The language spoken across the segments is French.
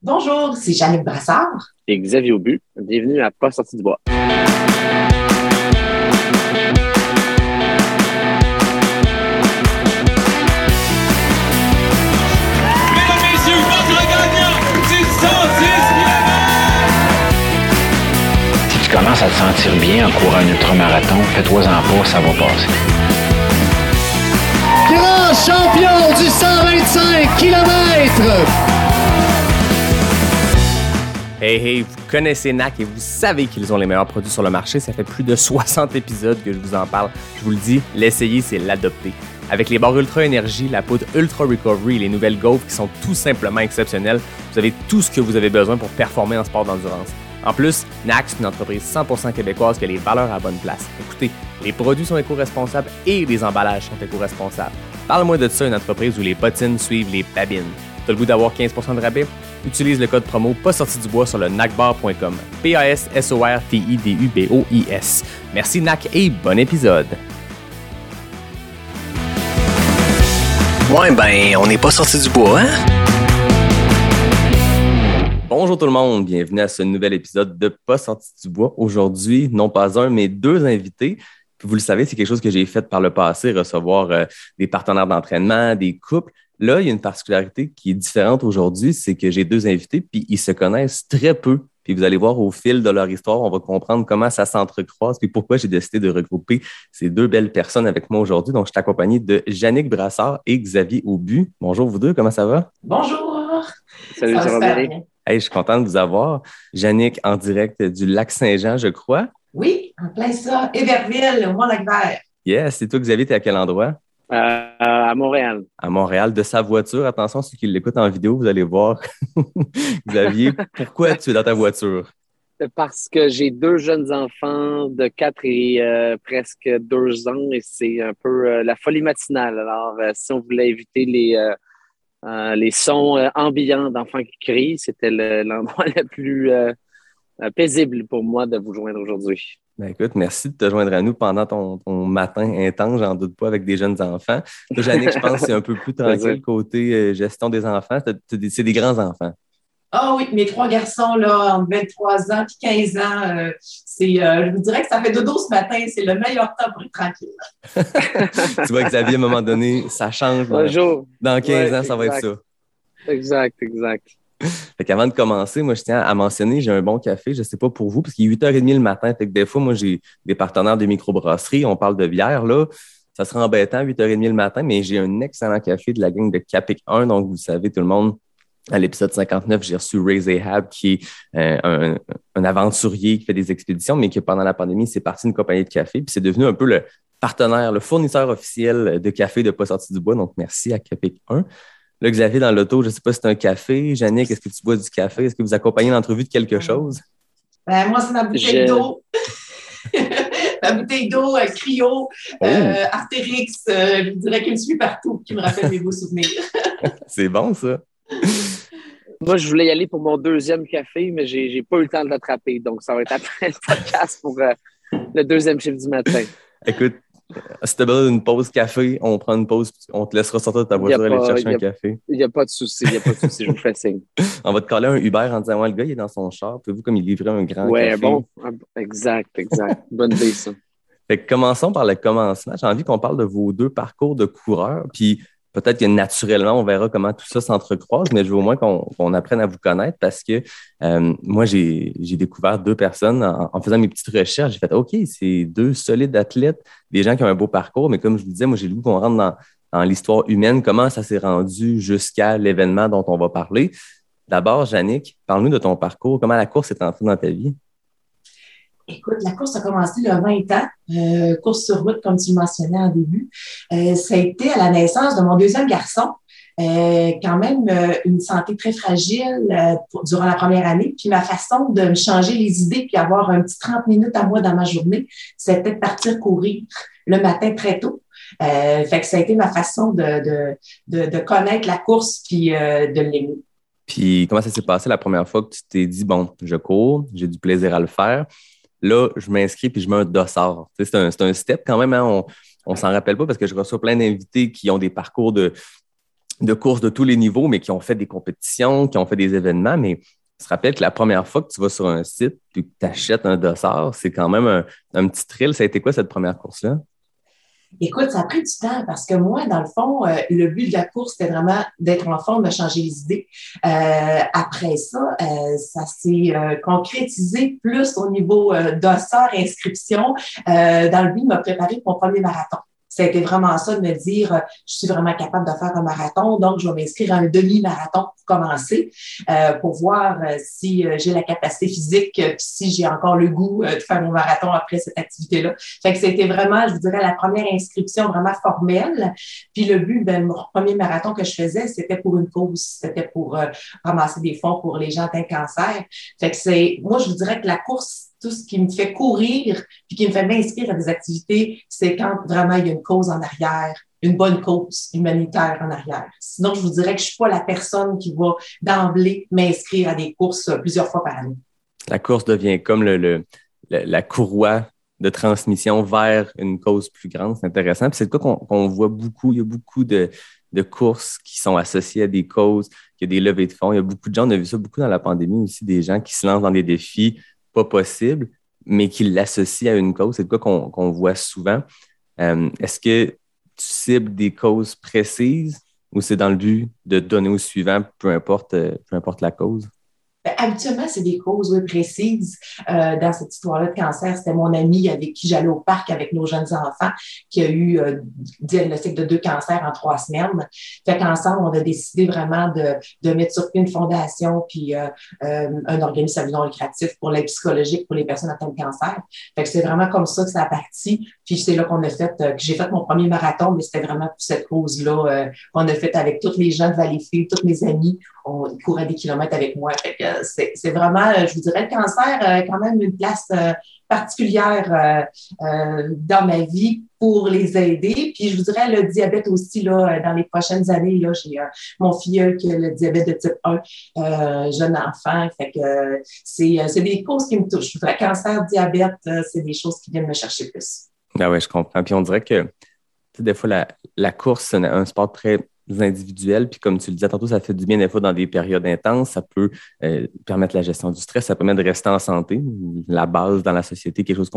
Bonjour, c'est Jannick Brassard. Et Xavier Aubu. Bienvenue à Pas sorti du bois. Si tu commences à te sentir bien en courant un ultramarathon, fais-toi-en pas, ça va passer. Grand champion du 125 km! Hey hey, vous connaissez NAC et vous savez qu'ils ont les meilleurs produits sur le marché. Ça fait plus de 60 épisodes que je vous en parle. Je vous le dis, l'essayer, c'est l'adopter. Avec les barres Ultra Énergie, la poudre Ultra Recovery les nouvelles Golf qui sont tout simplement exceptionnelles, vous avez tout ce que vous avez besoin pour performer en sport d'endurance. En plus, NAC, c'est une entreprise 100% québécoise qui a les valeurs à bonne place. Écoutez, les produits sont éco-responsables et les emballages sont éco-responsables. Parle-moi de ça, une entreprise où les bottines suivent les babines. T'as le goût d'avoir 15% de rabais? Utilise le code promo pas sorti du bois sur le nacbar.com. P-A-S-S-O-R-T-I-D-U-B-O-I-S. Merci NAC et bon épisode. Ouais, ben, on n'est pas sorti du bois, hein? Bonjour tout le monde, bienvenue à ce nouvel épisode de Pas sorti du bois. Aujourd'hui, non pas un, mais deux invités. Puis vous le savez, c'est quelque chose que j'ai fait par le passé, recevoir euh, des partenaires d'entraînement, des couples. Là, il y a une particularité qui est différente aujourd'hui, c'est que j'ai deux invités, puis ils se connaissent très peu. Puis vous allez voir au fil de leur histoire, on va comprendre comment ça s'entrecroise, puis pourquoi j'ai décidé de regrouper ces deux belles personnes avec moi aujourd'hui. Donc, je suis accompagné de Yannick Brassard et Xavier Aubu. Bonjour vous deux, comment ça va? Bonjour. Salut, Ça ça va bien? Hey, je suis content de vous avoir. Yannick en direct du lac Saint-Jean, je crois. Oui, en plein ça. Éverville, au Mont-Lac-Vert. Yes, c'est toi, Xavier, t'es à quel endroit? Euh, à Montréal. À Montréal, de sa voiture. Attention, ceux qui l'écoutent en vidéo, vous allez voir. Xavier, pourquoi tu es dans ta voiture? Parce que j'ai deux jeunes enfants de 4 et euh, presque 2 ans et c'est un peu euh, la folie matinale. Alors, si on voulait éviter les, les sons ambiants d'enfants qui crient, c'était le- l'endroit le plus paisible pour moi de vous joindre aujourd'hui. Ben écoute, merci de te joindre à nous pendant ton, ton matin intense, j'en doute pas, avec des jeunes enfants. Toi, Yannick, je pense que c'est un peu plus tranquille côté euh, gestion des enfants. C'est des grands enfants. Ah oui, mes trois garçons, là, entre 23 ans et 15 ans, euh, c'est, euh, je vous dirais que ça fait dodo ce matin. C'est le meilleur temps pour être tranquille. tu vois, Xavier, à un moment donné, ça change. Dans, Bonjour. dans 15 Ouais, ans, ça va être ça. Exact, exact. Fait qu'avant de commencer, moi, je tiens à mentionner, j'ai un bon café, je sais pas pour vous, parce qu'il est 8h30 le matin. Des fois, moi, j'ai des partenaires de microbrasserie, on parle de bière, là. Ça sera embêtant, 8h30 le matin, mais j'ai un excellent café de la gang de Capic 1. Donc, vous savez, tout le monde, à l'épisode 59, j'ai reçu Ray Zahab, qui est euh, un, un aventurier qui fait des expéditions, mais qui, pendant la pandémie, c'est parti d'une compagnie de café, puis c'est devenu un peu le partenaire, le fournisseur officiel de café de Pas sorti du bois. Donc, merci à Capic 1. Là, Xavier, dans l'auto, je ne sais pas si c'est un café. Jannick, est-ce que tu bois du café? Est-ce que vous accompagnez l'entrevue de quelque chose? Ben, moi, c'est ma bouteille Je- d'eau. ma bouteille d'eau, euh, Cryo, euh, Artérix, euh, je vous dirais qu'il me suit partout, qui me rappelle mes beaux souvenirs. C'est bon, ça. Moi, je voulais y aller pour mon deuxième café, mais j'ai j'ai pas eu le temps de l'attraper. Donc, ça va être après le podcast pour euh, le deuxième chiffre du matin. Écoute, si tu as besoin d'une pause café, on prend une pause, on te laissera sortir de ta voiture a aller pas- chercher un café. Il n'y a pas de souci, il n'y a pas de souci, je vous fais signe. On va te coller un Uber en disant Ouais, le gars, il est dans son char. Pouvez-vous comme il livrait un grand Ouais, café? bon. Ah, Exact, exact. Bonne idée, ça. Fait que commençons par le commencement. J'ai envie qu'on parle de vos deux parcours de coureurs, puis peut-être que naturellement, on verra comment tout ça s'entrecroise, mais je veux au moins qu'on apprenne à vous connaître parce que euh, moi, j'ai découvert deux personnes en, faisant mes petites recherches. J'ai fait OK, c'est deux solides athlètes, des gens qui ont un beau parcours, mais comme je vous disais, moi, j'ai le goût qu'on rentre dans, dans l'histoire humaine, comment ça s'est rendu jusqu'à l'événement dont on va parler. D'abord, Yannick, parle-nous de ton parcours. Comment la course est entrée dans ta vie? Écoute, la course a commencé il y a 20 ans, euh, course sur route, comme tu le mentionnais en début. Euh, ça a été à la naissance de mon deuxième garçon. Euh, quand même euh, une santé très fragile durant la première année. Puis ma façon de me changer les idées puis avoir un petit 30 minutes à moi dans ma journée, c'était de partir courir le matin très tôt. Ça a été ma façon de, de, de, de connaître la course puis de l'aimer. Puis comment ça s'est passé la première fois que tu t'es dit, bon, je cours, j'ai du plaisir à le faire? Là, je m'inscris puis je mets un dossard. C'est un, un step quand même. hein. On, on s'en rappelle pas parce que je reçois plein d'invités qui ont des parcours de de courses de tous les niveaux, mais qui ont fait des compétitions, qui ont fait des événements. Mais je te rappelle que la première fois que tu vas sur un site et que tu achètes un dossard, c'est quand même un, un, petit thrill. Ça a été quoi cette première course-là? Écoute, ça a pris du temps parce que moi, dans le fond, euh, le but de la course, c'était vraiment d'être en forme, de changer les idées. Euh, après ça, euh, ça s'est concrétisé plus au niveau d'osseur, inscription, dans le but de me préparer pour mon premier marathon ça a été vraiment ça de me dire, euh, je suis vraiment capable de faire un marathon, donc je vais m'inscrire à un demi-marathon pour commencer, euh, pour voir euh, si j'ai la capacité physique, si j'ai encore le goût de faire mon marathon après cette activité-là. Fait que c'était vraiment, je dirais, la première inscription vraiment formelle. Puis le but, ben, mon premier marathon que je faisais, c'était pour une cause, c'était pour ramasser des fonds pour les gens atteints de cancer. Fait que c'est, moi, je vous dirais que la course tout ce qui me fait courir puis qui me fait m'inscrire à des activités, c'est quand vraiment il y a une cause en arrière, une bonne cause humanitaire en arrière. Sinon, je vous dirais que je suis pas la personne qui va d'emblée m'inscrire à des courses plusieurs fois par année. La course devient comme le, la courroie de transmission vers une cause plus grande. C'est intéressant. c'est quoi qu'on voit beaucoup. Il y a beaucoup de, de, courses qui sont associées à des causes, il y a des levées de fonds. Il y a beaucoup de gens, on a vu ça beaucoup dans la pandémie aussi, des gens qui se lancent dans des défis possible, mais qui l'associe à une cause. C'est quoi qu'on voit souvent. Euh, est-ce que tu cibles des causes précises ou c'est dans le but de donner au suivant, peu importe, euh, peu importe la cause? Ben, habituellement, c'est des causes précises. Euh, dans cette histoire-là de cancer, c'était mon ami avec qui j'allais au parc avec nos jeunes enfants qui a eu euh, diagnostic de deux cancers en trois semaines. Fait qu'ensemble, on a décidé vraiment de, de mettre sur pied une fondation puis euh, euh un organisme à non lucratif pour l'aide psychologique pour les personnes atteintes de cancer. Fait que c'est vraiment comme ça que ça a parti. Puis c'est là qu'on a fait, que j'ai fait mon premier marathon, mais c'était vraiment pour cette cause-là qu'on a fait avec tous les gens de Valleyfield, tous mes amis. On courait des kilomètres avec moi. Que, c'est vraiment, je vous dirais, le cancer a quand même une place euh, particulière euh, euh, dans ma vie pour les aider. Puis je vous dirais le diabète aussi, là, dans les prochaines années, j'ai mon filleul qui a le diabète de type 1, jeune enfant. Fait que c'est des causes qui me touchent. Je voudrais cancer, diabète, c'est des choses qui viennent me chercher plus. Ah oui, je comprends. Puis on dirait que des fois, la course, c'est un sport très individuels. Puis comme tu le disais tantôt, ça fait du bien des fois dans des périodes intenses. Ça peut euh, permettre la gestion du stress, ça permet de rester en santé. La base dans la société, quelque chose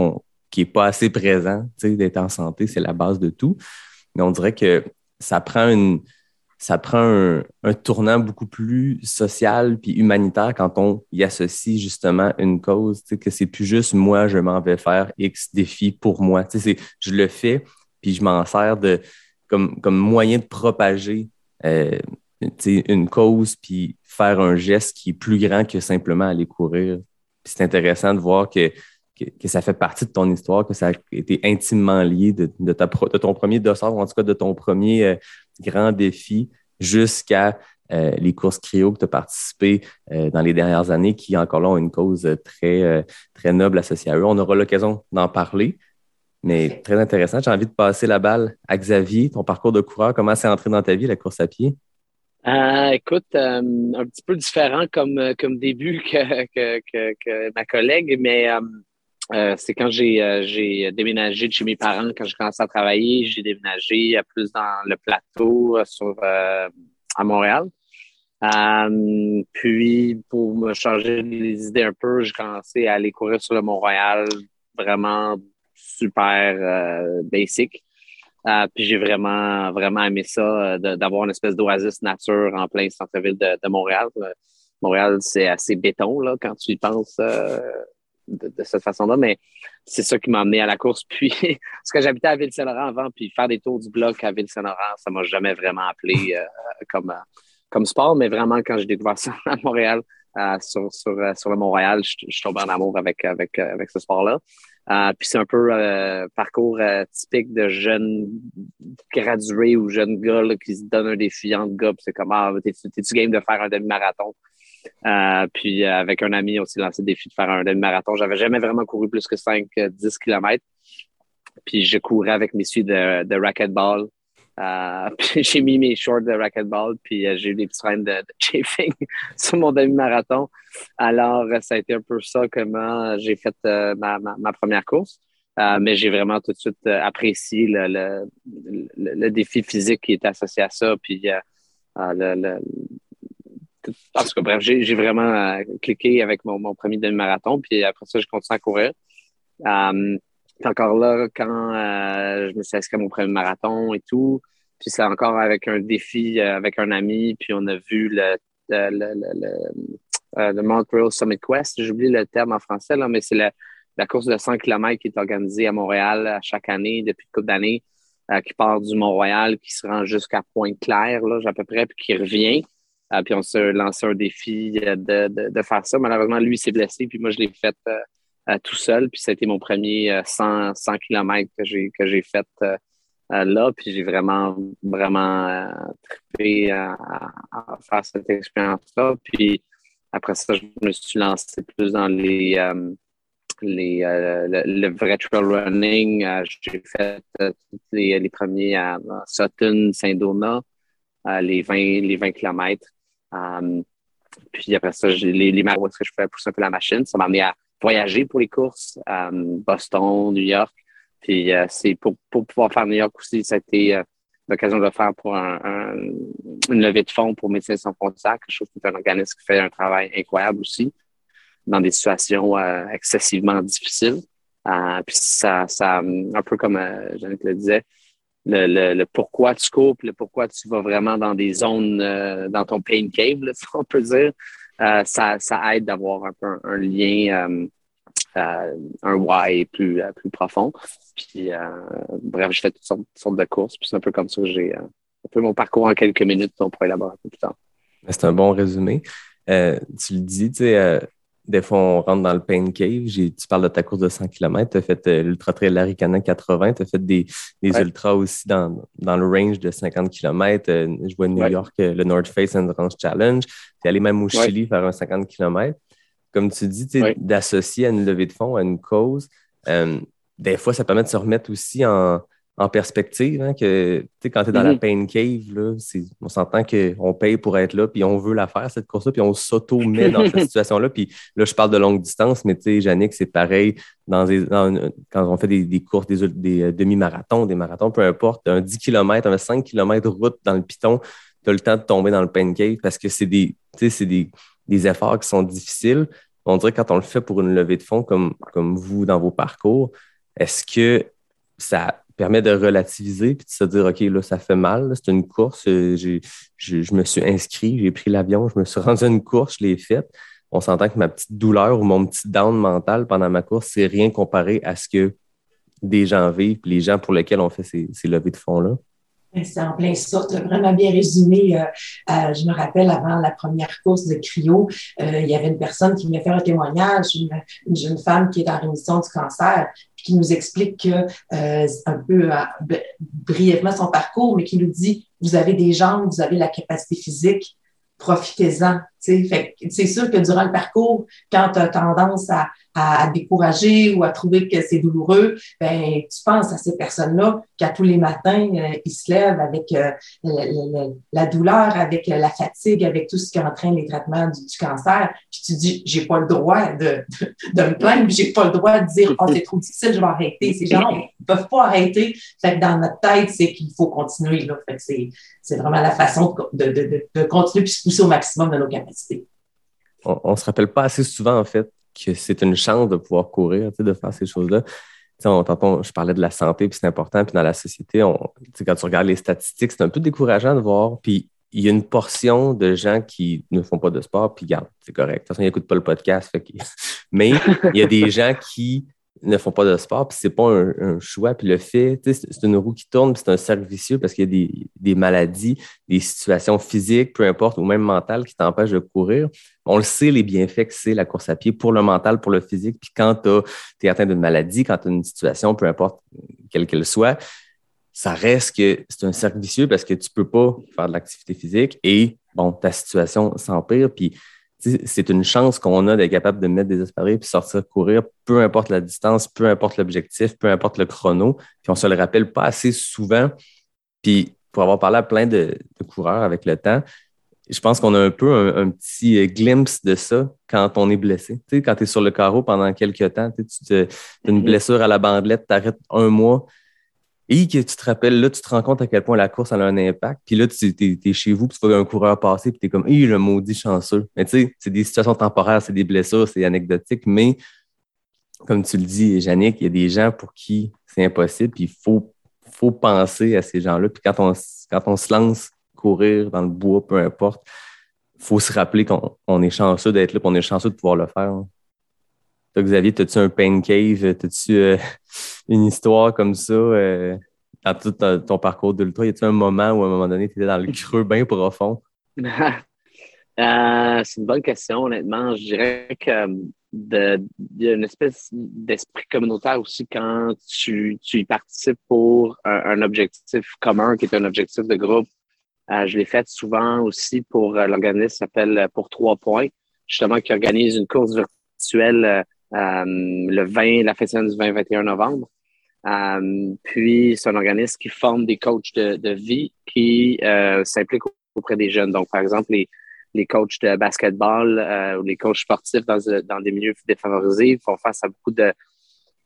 qui n'est pas assez présent, d'être en santé, c'est la base de tout. Mais on dirait que ça prend ça prend un, tournant beaucoup plus social puis humanitaire quand on y associe justement une cause, que c'est plus juste moi, je m'en vais faire X défi pour moi. Je le fais, puis je m'en sers de, comme, moyen de propager euh, une cause puis faire un geste qui est plus grand que simplement aller courir. C'est intéressant de voir que, ça fait partie de ton histoire, que ça a été intimement lié de ton premier dossard, ou en tout cas de ton premier euh, grand défi jusqu'à euh, les courses cryo que tu as participé dans les dernières années, qui encore là ont une cause très, très noble associée à eux. On aura l'occasion d'en parler. Mais très intéressant. J'ai envie de passer la balle à Xavier, ton parcours de coureur. Comment c'est entré dans ta vie, la course à pied? Euh, écoute, euh, un petit peu différent comme, euh, comme début que, que, que, ma collègue, mais c'est quand j'ai, j'ai déménagé de chez mes parents, quand j'ai commencé à travailler, j'ai déménagé plus dans le plateau sur, à Montréal. puis, pour me changer les idées un peu, j'ai commencé à aller courir sur le Mont-Royal, vraiment super euh, basic. Euh, puis j'ai vraiment, vraiment aimé ça, euh, d'avoir une espèce d'oasis nature en plein centre-ville de, Montréal. Montréal, c'est assez béton là, quand tu y penses de, cette façon-là, mais c'est ça qui m'a amené à la course. Puis, parce que j'habitais à Ville-Saint-Laurent avant, puis faire des tours du bloc à Ville-Saint-Laurent, ça m'a jamais vraiment appelé comme, comme sport, mais vraiment, quand j'ai découvert ça à Montréal, sur, sur, sur le Mont-Royal, je, je tombé en amour avec, avec, avec ce sport-là. Euh, puis c'est un peu euh, parcours euh, typique de jeunes gradués ou jeunes gars qui se donnent un défi entre gars. c'est comme, ah, t'es-tu game de faire un demi-marathon? puis avec un ami, aussi lancé le défi de faire un demi-marathon. J'avais jamais vraiment couru plus que 5-10 km. Puis je courais avec mes suites de, de racquetball. Euh, j'ai mis mes shorts de racquetball, puis euh, j'ai eu des petits freins de, chafing sur mon demi-marathon. Alors, euh, ça a été un peu ça comment j'ai fait ma, ma, première course. mais j'ai vraiment tout de suite apprécié le, le, le, défi physique qui était associé à ça. Puis le, en tout cas, bref, j'ai vraiment cliqué avec mon, premier demi-marathon, puis après ça, je continue à courir. Encore là, quand je me suis inscrit à mon premier marathon et tout, puis c'est encore avec un défi avec un ami, puis on a vu le, le, le, le Mount Royal Summit Quest, j'oublie le terme en français, là, mais c'est la, la course de 100 km qui est organisée à Montréal chaque année depuis une couple d'années, euh, qui part du Mont-Royal, qui se rend jusqu'à Pointe-Claire, à peu près, puis qui revient. Euh, puis on s'est lancé un défi euh, de, de, de, faire ça. Malheureusement, lui, s'est blessé, puis moi, je l'ai fait tout seul. Puis c'était mon premier 100, 100 km que j'ai, que j'ai fait là. Puis j'ai vraiment, vraiment trippé à, faire cette expérience-là. Puis après ça, je me suis lancé plus dans les les, euh, le, vrai trail running. Euh, j'ai fait euh, les, premiers à Sutton, Saint-Donat, les 20, les 20 km. puis après ça, les, les est-ce que je pouvais pousser un peu la machine. Ça m'a amené à voyager pour les courses, Boston, New York. Puis c'est pour, pour pouvoir faire New York aussi, ça a été l'occasion de le faire pour un, une levée de fonds pour Médecins sans frontières, quelque chose qui est un organisme qui fait un travail incroyable aussi dans des situations euh, excessivement difficiles. Euh, puis ça, ça, un peu comme euh, Jeannette le disait, le, le, pourquoi tu cours, le pourquoi tu vas vraiment dans des zones, dans ton pain cave, si on peut dire, ça, ça aide d'avoir un peu un, lien, un why plus, plus profond. Puis, bref, je fais toutes sortes, de courses, puis c'est un peu comme ça que j'ai un peu mon parcours en quelques minutes, on pourrait élaborer un peu plus tard. C'est un bon résumé. tu le dis, tu sais, des fois, on rentre dans le pain cave. Tu parles de ta course de 100 km. Tu as fait euh, l'Ultra Trail Larry 80. Tu as fait des, des ultras aussi dans, dans, le range de 50 km. Euh, je vois New York, euh, le North Face Endurance Challenge. Tu es allé même au Chili faire un 50 km. Comme tu dis, d'associer à une levée de fonds, à une cause, des fois, ça permet de se remettre aussi en, en perspective, hein, que quand tu es dans la mhm. pain cave, là, on s'entend qu'on paye pour être là, puis on veut la faire, cette course-là, puis on s'auto-met dans cette situation-là. Puis là, je parle de longue distance, mais tu sais, Yannick, c'est pareil dans, quand on fait des, courses, des, euh, demi-marathons, des marathons, peu importe, un 10 km, un 5 km de route dans le piton, tu as le temps de tomber dans le pain cave parce que c'est des, des, des efforts qui sont difficiles. On dirait que quand on le fait pour une levée de fonds comme, comme vous dans vos parcours, est-ce que ça permet de relativiser puis de se dire, OK, là, ça fait mal, c'est une course, euh, je me suis inscrit, j'ai pris l'avion, je me suis rendu à une course, je l'ai faite. On s'entend que ma petite douleur ou mon petit down mental pendant ma course, c'est rien comparé à ce que des gens vivent, les gens pour lesquels on fait ces, ces levées de fonds-là. C'est en plein ça. Tu vraiment bien résumé. Euh, euh, je me rappelle, avant la première course de cryo, euh, il y avait une personne qui venait faire un témoignage, une, jeune femme qui est en rémission du cancer, qui nous explique que, un peu brièvement son parcours, mais qui nous dit, vous avez des jambes, vous avez la capacité physique, profitez-en. C'est sûr que durant le parcours, quand tu as tendance à, à, décourager ou à trouver que c'est douloureux, ben, tu penses à ces personnes-là qu'à tous les matins, euh, ils se lèvent avec euh, la, douleur, avec la fatigue, avec tout ce qui entraîne les traitements du, cancer. Puis tu dis, j'ai pas le droit de, de, me plaindre, j'ai pas le droit de dire, oh, c'est trop difficile, je vais arrêter. Ces gens ne peuvent pas arrêter. Fait que dans notre tête, c'est qu'il faut continuer. Là. C'est, c'est vraiment la façon de, de, de, continuer puis se pousser au maximum de nos capacités. On ne se rappelle pas assez souvent, en fait, que c'est une chance de pouvoir courir, de faire ces choses-là. Je parlais de la santé, puis c'est important. Puis dans la société, on, quand tu regardes les statistiques, c'est un peu décourageant de voir. Puis il y a une portion de gens qui ne font pas de sport, puis garde, c'est correct. De toute façon, ils n'écoutent pas le podcast. Mais il y a des gens qui ne font pas de sport, puis c'est pas un, choix. Puis le fait, c'est une roue qui tourne, puis c'est un cercle vicieux parce qu'il y a des, maladies, des situations physiques, peu importe, ou même mentales qui t'empêchent de courir. On le sait, les bienfaits que c'est la course à pied pour le mental, pour le physique. Puis quand tu es atteint d'une maladie, quand tu as une situation, peu importe quelle qu'elle soit, ça reste que c'est un cercle vicieux parce que tu peux pas faire de l'activité physique et, bon, ta situation s'empire. Puis c'est une chance qu'on a d'être capable de mettre des espadrilles puis sortir courir, peu importe la distance, peu importe l'objectif, peu importe le chrono. Puis on se le rappelle pas assez souvent. Puis pour avoir parlé à plein de, coureurs avec le temps, je pense qu'on a un peu un, petit glimpse de ça quand on est blessé. Tu sais, quand tu es sur le carreau pendant quelques temps, tu as une mm-hmm. blessure à la bandelette, tu arrêtes un mois et que tu te rappelles, là, tu te rends compte à quel point la course a un impact. Puis là, tu es, chez vous, puis tu vois un coureur passer, puis tu es comme, hé, le maudit chanceux. Mais tu sais, c'est des situations temporaires, c'est des blessures, c'est anecdotique, mais comme tu le dis, Yannick, il y a des gens pour qui c'est impossible, puis il faut, faut penser à ces gens-là. Puis quand on, quand on se lance courir dans le bois, peu importe, il faut se rappeler qu'on est chanceux d'être là, qu'on est chanceux de pouvoir le faire. Toi, Xavier, as-tu un pain cave? As-tu euh, une histoire comme ça euh, dans tout ton, parcours d'ultra? Y a-tu un moment où à un moment donné, tu étais dans le creux bien profond? Euh, c'est une bonne question, honnêtement. Je dirais que il y a une espèce d'esprit communautaire aussi quand tu, y participes pour un, objectif commun qui est un objectif de groupe. je l'ai fait souvent aussi pour l'organisme qui s'appelle Pour Trois Points, justement, qui organise une course virtuelle le 20, la fête du 20-21 novembre. Euh, puis, c'est un organisme qui forme des coachs de, vie qui euh, s'impliquent auprès des jeunes. Donc, par exemple, les, les coachs de basketball euh, ou les coachs sportifs dans, dans des milieux défavorisés font face à beaucoup de,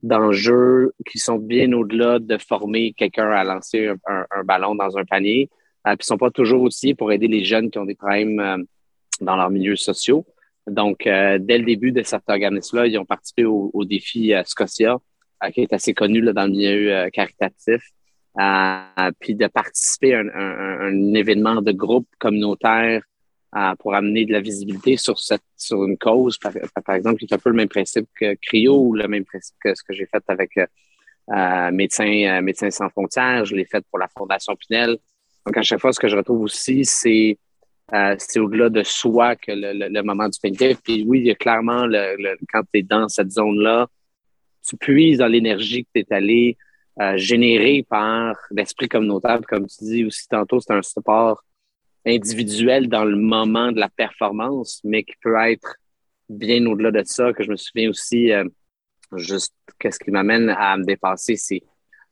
d'enjeux qui sont bien au-delà de former quelqu'un à lancer un, ballon dans un panier. Euh, puis, ils sont pas toujours aussi pour aider les jeunes qui ont des problèmes euh, dans leurs milieux sociaux. Donc, euh, dès le début de cet organisme-là, ils ont participé au, défi euh, Scotia, euh, qui est assez connu là, dans le milieu caritatif. puis de participer à un, événement de groupe communautaire pour amener de la visibilité sur, cette, sur une cause, par, exemple, qui est un peu le même principe que CRIO le même principe que ce que j'ai fait avec Médecins, Médecins sans frontières. Je l'ai fait pour la Fondation Pinel. Donc, à chaque fois, ce que je retrouve aussi, c'est euh, c'est au-delà de soi que le, moment du pancake. Puis oui, il y a clairement, le, quand tu es dans cette zone-là, tu puises dans l'énergie que tu es allé euh, générer par l'esprit communautaire. comme tu dis aussi tantôt, c'est un support individuel dans le moment de la performance, mais qui peut être bien au-delà de ça, que je me souviens aussi, euh, juste qu'est-ce qui m'amène à me dépasser, c'est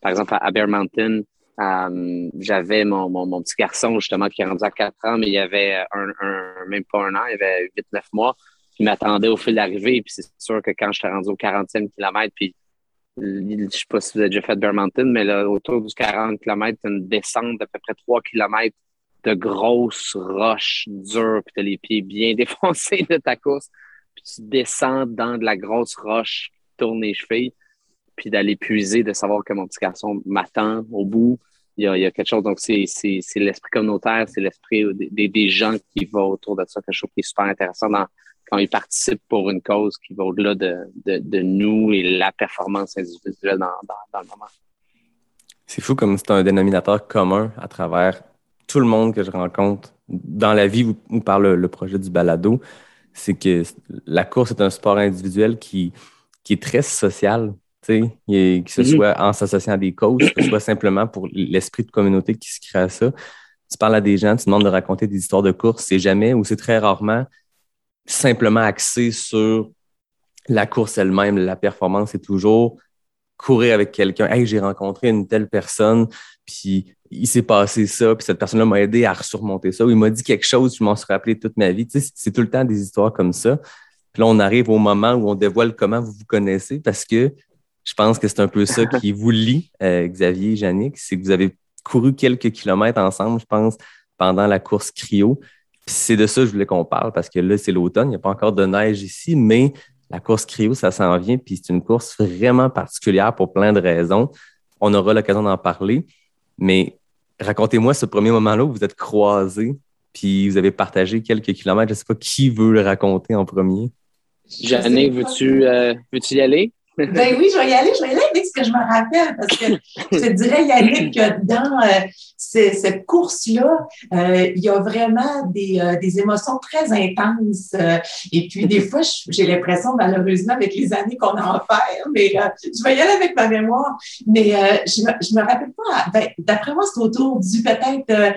par exemple à Bear Mountain, euh, j'avais mon, mon, petit garçon, justement, qui est rendu à 4 ans, mais il y avait un, un même pas un an, il avait 8-9 mois, qui m'attendait au fil d'arrivée. Puis c'est sûr que quand j'étais rendu au 40e kilomètre, puis je sais pas si vous avez déjà fait Bear Mountain, mais là, autour du 40 km, une descente d'à peu près 3 km de grosses roches dures, puis tu as les pieds bien défoncés de ta course, puis tu descends dans de la grosse roche tourne les chevilles puis d'aller puiser, de savoir que mon petit garçon m'attend au bout. Il y, a, quelque chose, donc c'est l'esprit communautaire, c'est l'esprit des, des, gens qui vont autour de ça, quelque chose qui est super intéressant quand ils participent pour une cause qui va au-delà de, de, nous et la performance individuelle dans, dans, le moment. C'est fou comme c'est un dénominateur commun à travers tout le monde que je rencontre dans la vie ou, par le, le, projet du balado. C'est que la course est un sport individuel qui, qui est très social que ce mhm. soit en s'associant à des causes, que ce soit simplement pour l'esprit de communauté qui se crée à ça. Tu parles à des gens, tu demandes de raconter des histoires de course, c'est jamais ou c'est très rarement simplement axé sur la course elle-même, la performance, c'est toujours courir avec quelqu'un. Hey, j'ai rencontré une telle personne, puis il s'est passé ça, puis cette personne-là m'a aidé à surmonter ça, ou il m'a dit quelque chose, je m'en suis rappelé toute ma vie. c'est tout le temps des histoires comme ça. Puis là, on arrive au moment où on dévoile comment vous vous connaissez parce que je pense que c'est un peu ça qui vous lie, euh, Xavier et Yannick, c'est que vous avez couru quelques kilomètres ensemble, je pense, pendant la course cryo. c'est de ça que je voulais qu'on parle parce que là, c'est l'automne, il n'y a pas encore de neige ici, mais la course cryo, ça s'en vient, puis c'est une course vraiment particulière pour plein de raisons. On aura l'occasion d'en parler, mais racontez-moi ce premier moment-là où vous êtes croisés, puis vous avez partagé quelques kilomètres. Je ne sais pas qui veut le raconter en premier. Yannick, veux-tu euh, veux y aller? Ben oui, je vais y aller. Je vais y aller avec ce que je me rappelle parce que je te dirais, Yannick, que dans euh, cette course-là, euh, il y a vraiment des, euh, des émotions très intenses. et puis, des fois, j'ai l'impression, malheureusement, avec les années qu'on a en faire, mais je vais y aller avec ma mémoire. Mais je me, je me rappelle pas. Ben, D'après moi, c'est autour du peut-être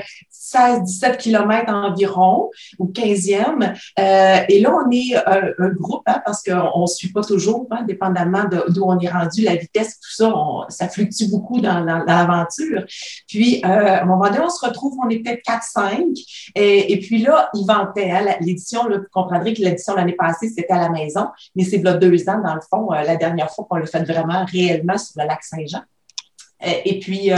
16-17 kilomètres environ, ou 15e. et là, on est un, groupe, hein, parce qu'on ne suit pas toujours, hein, dépendamment d'où on est rendu, la vitesse, tout ça, ça fluctue beaucoup dans, l'aventure. Puis, euh, à un moment donné, on se retrouve, on est peut-être 4-5. Et, puis là, il vantait hein, l'édition, vous comprendrez que l'édition l'année passée, c'était à la maison, mais c'est là deux ans, dans le fond, euh, la dernière fois qu'on l'a fait vraiment réellement sur le lac Saint-Jean. et puis,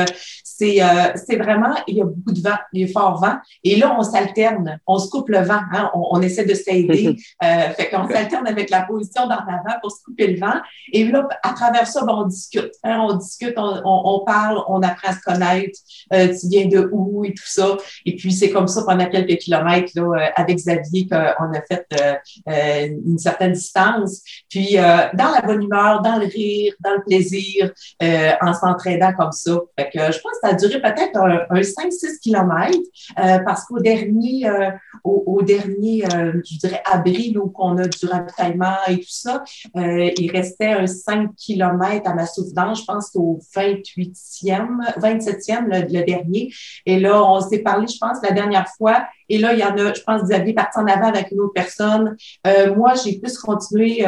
c'est c'est vraiment, il y a beaucoup de vent, il y a fort vent. Et là, on s'alterne, on se coupe le vent, hein, on, essaie de s'aider. euh, fait qu'on s'alterne avec la position d'en avant pour se couper le vent. Et là, à travers ça, ben, on discute. Hein, on discute, on, on, parle, on apprend à se connaître. tu viens de où et tout ça. Et puis, c'est comme ça pendant quelques kilomètres là, avec Xavier qu'on a fait une certaine distance. Puis, dans la bonne humeur, dans le rire, dans le plaisir, en s'entraînant comme ça. Fait que je pense que ça a duré peut-être un, 5-6 kilomètres euh, parce qu'au dernier, euh, au, dernier euh, je dirais, abri où on a du ravitaillement et tout ça, il restait un 5 kilomètres à ma souffrance, je pense au 28e, 27e, le, dernier. Et là, on s'est parlé, je pense, la dernière fois. Et là, il y en a, je pense, Xavier parti en avant avec une autre personne. moi, j'ai plus continué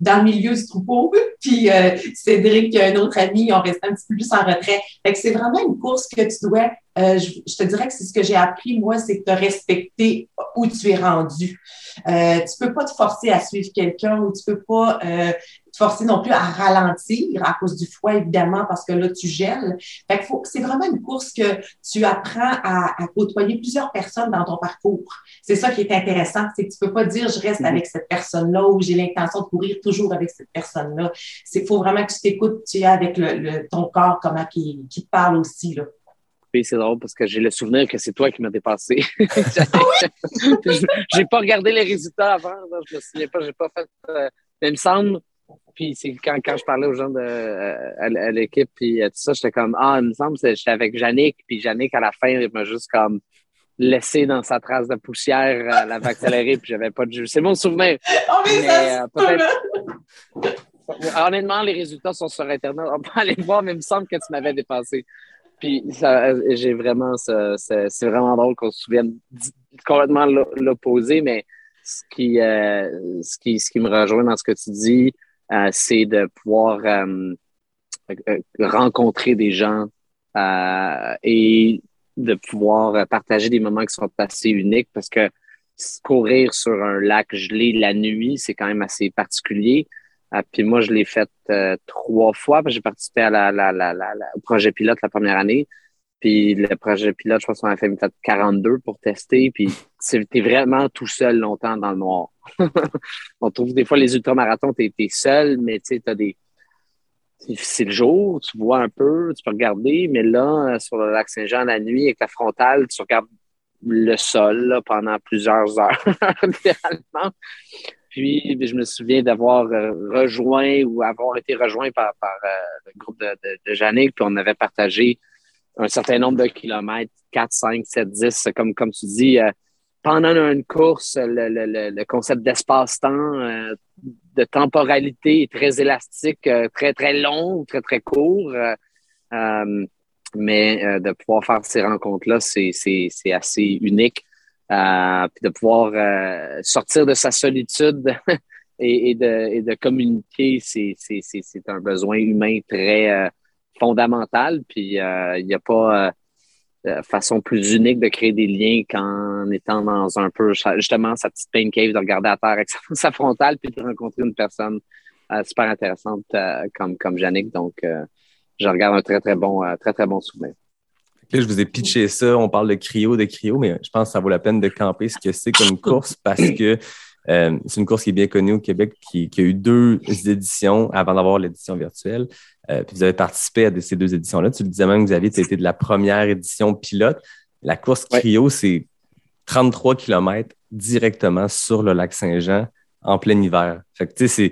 dans le milieu du troupeau. Puis Cédric, un autre ami, on restait un petit peu plus en retrait. Fait que c'est vraiment une course que tu dois, euh, je, te dirais que c'est ce que j'ai appris, moi, c'est de te respecter où tu es rendu. Euh, tu peux pas te forcer à suivre quelqu'un ou tu peux pas euh, te forcer non plus à ralentir à cause du froid, évidemment, parce que là, tu gèles. Fait que c'est vraiment une course que tu apprends à, à côtoyer plusieurs personnes dans ton parcours. C'est ça qui est intéressant, c'est que tu peux pas dire je reste mm-hmm. avec cette personne-là ou j'ai l'intention de courir toujours avec cette personne-là. C'est faut vraiment que tu t'écoutes, tu es avec le, ton corps, comment qui, qui te parle aussi, là c'est drôle parce que j'ai le souvenir que c'est toi qui m'as dépassé. j'ai pas regardé les résultats avant, je me souviens pas, j'ai pas fait. Euh, il me semble, puis c'est quand, quand je parlais aux gens de, euh, à, l'équipe, puis euh, tout ça, j'étais comme Ah, il me semble que j'étais avec Yannick, puis Yannick, à la fin, il m'a juste comme laissé dans sa trace de poussière, à la accélérée, puis j'avais pas de jeu. C'est mon souvenir. Oh, mais, Honnêtement, les résultats sont sur Internet. On peut aller voir, mais il me semble que tu m'avais dépassé. Puis j'ai vraiment, c'est vraiment drôle qu'on se souvienne complètement l'opposé, mais ce qui, euh, ce, qui, ce qui me rejoint dans ce que tu dis, euh, c'est de pouvoir euh, rencontrer des gens et de pouvoir partager des moments qui sont assez uniques parce que courir sur un lac gelé la nuit, c'est quand même assez particulier. Ah, puis moi, je l'ai fait euh, trois fois. J'ai participé au projet pilote la première année. Puis le projet pilote, je pense qu'on a fait peut-être 42 pour tester. Puis t'es vraiment tout seul longtemps dans le noir. On trouve des fois les ultramarathons, t'es es seul, mais tu sais, t'as des. C'est le jour, tu vois un peu, tu peux regarder, mais là, sur le lac Saint-Jean la nuit, avec la frontale, tu regardes le sol pendant plusieurs heures, littéralement. Puis, je me souviens d'avoir euh, rejoint ou avoir été rejoint par, euh, le groupe de, de, puis on avait partagé un certain nombre de kilomètres, 4, 5, 7, 10, comme, comme tu dis. Euh, pendant une course, le, concept d'espace-temps, de temporalité est très élastique, très, très long, très, très court. mais de pouvoir faire ces rencontres-là, c'est assez unique. Euh, de pouvoir euh, sortir de sa solitude et, de, communiquer, c'est un besoin humain très euh, fondamental. Puis il n'y a pas de façon plus unique de créer des liens qu'en étant dans un peu, justement, sa petite pain cave, de regarder à terre avec sa, frontale, puis de rencontrer une personne super intéressante comme, comme Yannick. Donc, je regarde un très, très bon, très, très bon souvenir je vous ai pitché ça. On parle de cryo, de cryo, mais je pense que ça vaut la peine de camper ce que c'est comme course parce que euh, c'est une course qui est bien connue au Québec, qui, a eu deux éditions avant d'avoir l'édition virtuelle. Euh, puis vous avez participé à ces deux éditions-là. Tu le disais même, Xavier, tu été de la première édition pilote. La course cryo, c'est 33 km directement sur le lac Saint-Jean en plein hiver. Fait que, tu sais,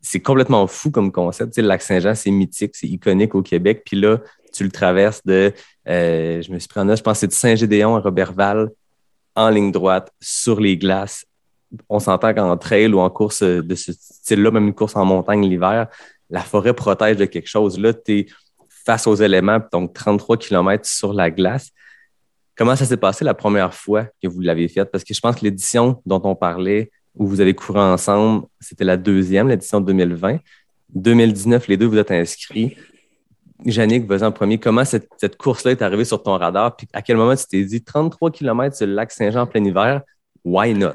c'est complètement fou comme concept. Le lac Saint-Jean, c'est mythique, c'est iconique au Québec. Puis là, tu le traverses de, euh, je me suis pris en je pense de Saint-Gédéon à Robertval en ligne droite sur les glaces. On s'entend qu'en trail ou en course de ce style-là, même une course en montagne l'hiver, la forêt protège de quelque chose. Là, tu es face aux éléments, donc 33 km sur la glace. Comment ça s'est passé la première fois que vous l'avez faite? Parce que je pense que l'édition dont on parlait, où vous avez couru ensemble, c'était la deuxième, l'édition 2020. 2019, les deux, vous êtes inscrits. Jannick, vas-y en premier. Comment cette, course-là est arrivée sur ton radar? Puis à quel moment tu t'es dit 33 km sur le lac Saint-Jean en plein hiver, why not?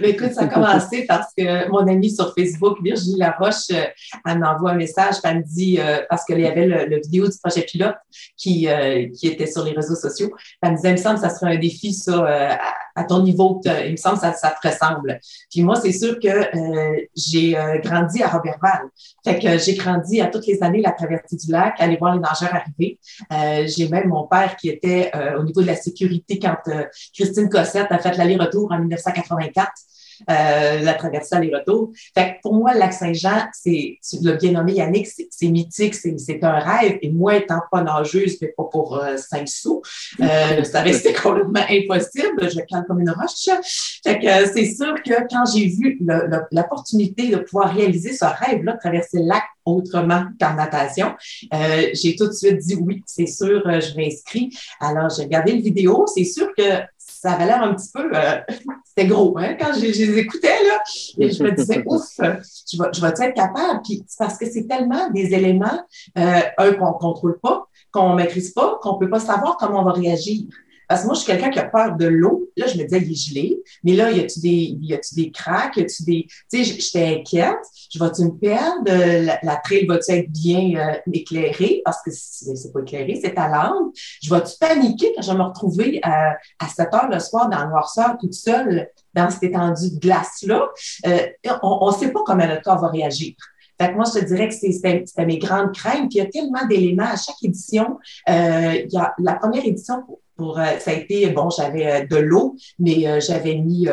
Mais écoute, ça a commencé parce que mon amie sur Facebook, Virginie Laroche, euh, elle m'envoie un message, elle me dit, euh, parce qu'il y avait le, vidéo du projet pilote qui, euh, qui était sur les réseaux sociaux, elle me disait, il me semble que ça serait un défi, ça, à, ton niveau, il me semble que ça, ça te ressemble. Puis moi, c'est sûr que j'ai grandi à Robertval. Fait que j'ai grandi à toutes les années la traversée du lac, aller voir les nageurs arriver. j'ai même mon père qui était au niveau de la sécurité quand Christine Cossette a fait l'aller-retour en 1984. Euh, la traversée aller-retour. Fait que pour moi, le lac Saint-Jean, c'est, tu l'as bien nommé Yannick, c'est, mythique, c'est, un rêve. Et moi, étant pas nageuse, mais pas pour euh, cinq sous, euh, ça restait complètement impossible. Je calme comme une roche. Fait que euh, c'est sûr que quand j'ai vu l'opportunité de pouvoir réaliser ce rêve-là, de traverser le lac autrement qu'en natation, euh, j'ai tout de suite dit oui, c'est sûr, je m'inscris. Alors, j'ai regardé le vidéo. C'est sûr que ça avait l'air un petit peu, euh, c'était gros, hein, quand je, les écoutais, là, et je me disais, ouf, je vais, je vais être capable, puis parce que c'est tellement des éléments, euh, un, qu'on ne contrôle pas, qu'on ne maîtrise pas, qu'on ne peut pas savoir comment on va réagir. Parce que moi, je suis quelqu'un qui a peur de l'eau. Là, je me disais, il est gelé. Mais là, y a-tu des, y a-tu des craques? Y a-tu des, tu sais, j'étais inquiète. Je vais-tu me perdre? La, la trail va-tu être bien euh, éclairée? Parce que c'est pas éclairé, c'est à lampe. Je vais-tu paniquer quand je vais me retrouver à, à 7 heures le soir dans le noirceur toute seule dans cette étendue de glace-là? Euh, on ne sait pas comment le corps va réagir. Fait que moi, je te dirais que c'était mes grandes craintes. Puis il y a tellement d'éléments à chaque édition. Euh, il y a la première édition, pour, euh, ça a été, bon, j'avais euh, de l'eau, mais euh, j'avais mis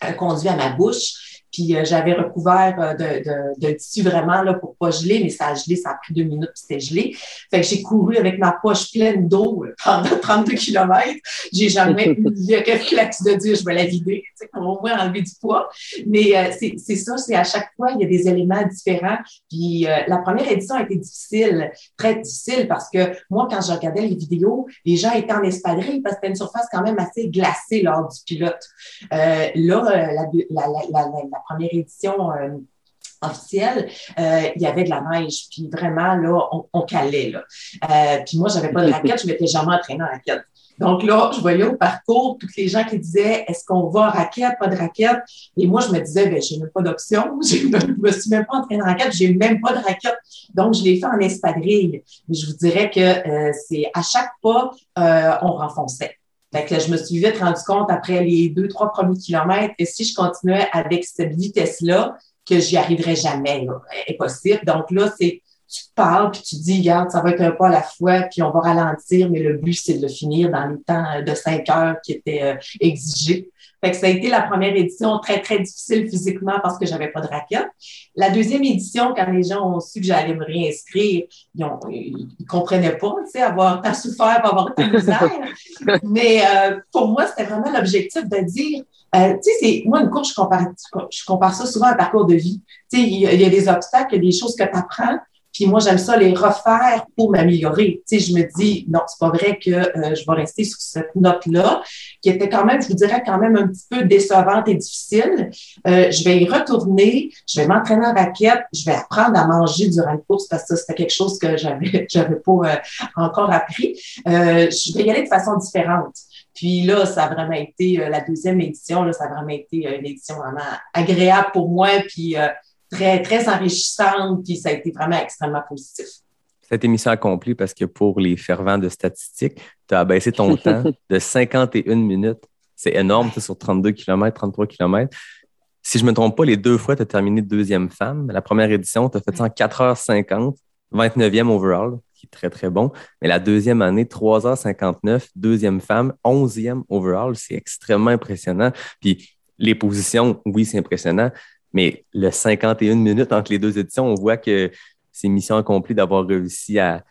un conduit à ma bouche. Puis euh, j'avais recouvert euh, de, de, de, tissu vraiment là, pour pas geler, mais ça a gelé, ça a pris deux minutes, puis c'était gelé. Fait que j'ai couru avec ma poche pleine d'eau euh, pendant 32 kilomètres. J'ai jamais eu le réflexe de dire je vais la vider, pour au moins enlever du poids. Mais c'est ça, c'est à chaque fois, il y a des éléments différents. Puis la première édition a été difficile, très difficile, parce que moi, quand je regardais les vidéos, les gens étaient en espadrille parce que c'était une surface quand même assez glacée lors du pilote. là, la, la, la, la première édition euh, officielle, euh, il y avait de la neige, puis vraiment, là, on, calait. Là. Euh, puis moi, j'avais pas de raquette, je m'étais jamais entraînée en raquette. Donc là, je voyais au parcours toutes les gens qui disaient est-ce qu'on va en raquette, pas de raquette? Et moi, je me disais ben j'ai même pas d'option, je me suis même pas entraînée en raquette, j'ai même pas de raquette. Donc je l'ai fait en espadrille. Mais je vous dirais que c'est à chaque pas on renfonçait. Je me suis vite rendu compte après les deux, trois premiers kilomètres que si je continuais avec cette vitesse-là, que j'y arriverais jamais, là, impossible. Donc là, c'est tu parles puis tu dis, regarde, ça va être un pas à la fois, puis on va ralentir, mais le but, c'est de le finir dans les temps de cinq heures qui étaient euh, exigés. Fait que ça a été la première édition très, très difficile physiquement parce que j'avais pas de raquette. La deuxième édition, quand les gens ont su que j'allais me réinscrire, ils, ont, ils, comprenaient pas, tu sais, avoir tant souffert avoir tant misère. Mais euh, pour moi, c'était vraiment l'objectif de dire, euh, tu sais, c'est moi une course, je compare, je compare ça souvent à un parcours de vie. Tu sais, il y, a des obstacles, il y a des choses que tu apprends, puis moi, j'aime ça les refaire pour m'améliorer. Tu sais, je me dis, non, c'est pas vrai que euh, je vais rester sur cette note-là, qui était quand même, je vous dirais, quand même un petit peu décevante et difficile. Euh, je vais y retourner, je vais m'entraîner en raquette, je vais apprendre à manger durant la course parce que c'était quelque chose que j'avais, j'avais pas euh, encore appris. je vais y aller de façon différente. Puis là, ça a vraiment été la deuxième édition, là, ça a vraiment été une édition vraiment agréable pour moi. Puis très, très enrichissante, puis ça a été vraiment extrêmement positif. Cette émission accomplie parce que pour les fervents de statistiques, tu as baissé ton temps de 51 minutes. C'est énorme, c'est sur 32 km, 33 km. Si je ne me trompe pas, les deux fois, tu as terminé deuxième femme. La première édition, tu as fait ça en 4h50, 29e overall, qui est très, très bon. Mais la deuxième année, 3h59, deuxième femme, 11e overall. C'est extrêmement impressionnant. Puis les positions, oui, c'est impressionnant. Mais le 51 minutes entre les deux éditions, on voit que c'est mission accomplie d'avoir réussi à,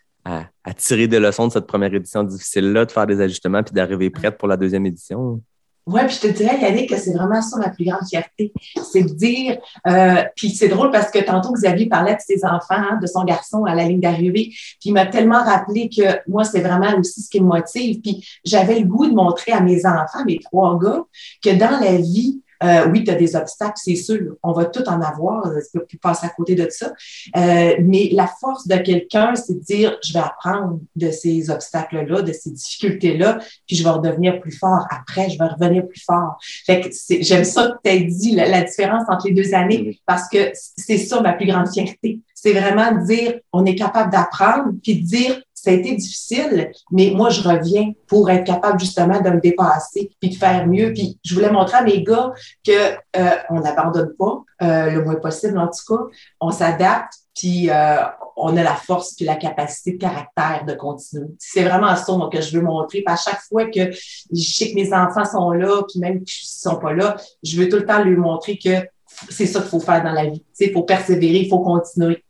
tirer des leçons de cette première édition difficile-là, de faire des ajustements puis d'arriver prête pour la deuxième édition. Oui, puis je te dirais, Yannick, que c'est vraiment ça ma plus grande fierté. C'est de dire, euh, puis c'est drôle parce que tantôt Xavier parlait de ses enfants, hein, de son garçon à la ligne d'arrivée, puis il m'a tellement rappelé que moi, c'est vraiment aussi ce qui me motive. Puis j'avais le goût de montrer à mes enfants, mes trois gars, que dans la vie, Euh, oui, tu as des obstacles, c'est sûr. On va tout en avoir. Tu peux plus passer à côté de ça. Euh, mais la force de quelqu'un, c'est de dire, je vais apprendre de ces obstacles-là, de ces difficultés-là, puis je vais redevenir plus fort. Après, je vais revenir plus fort. Fait que j'aime ça que tu aies dit, la, la, différence entre les deux années, parce que c'est ça ma plus grande fierté. C'est vraiment de dire, on est capable d'apprendre, puis de dire, ça a été difficile, mais moi, je reviens pour être capable justement de me dépasser puis de faire mieux. Puis je voulais montrer à mes gars que euh, on n'abandonne pas euh, le moins possible, en tout cas. On s'adapte, puis euh, on a la force puis la capacité de caractère de continuer. C'est vraiment ça que je veux montrer. Puis à chaque fois que je sais que mes enfants sont là, puis même qu'ils ne sont pas là, je veux tout le temps lui montrer que c'est ça qu'il faut faire dans la vie. Il faut persévérer, il faut continuer.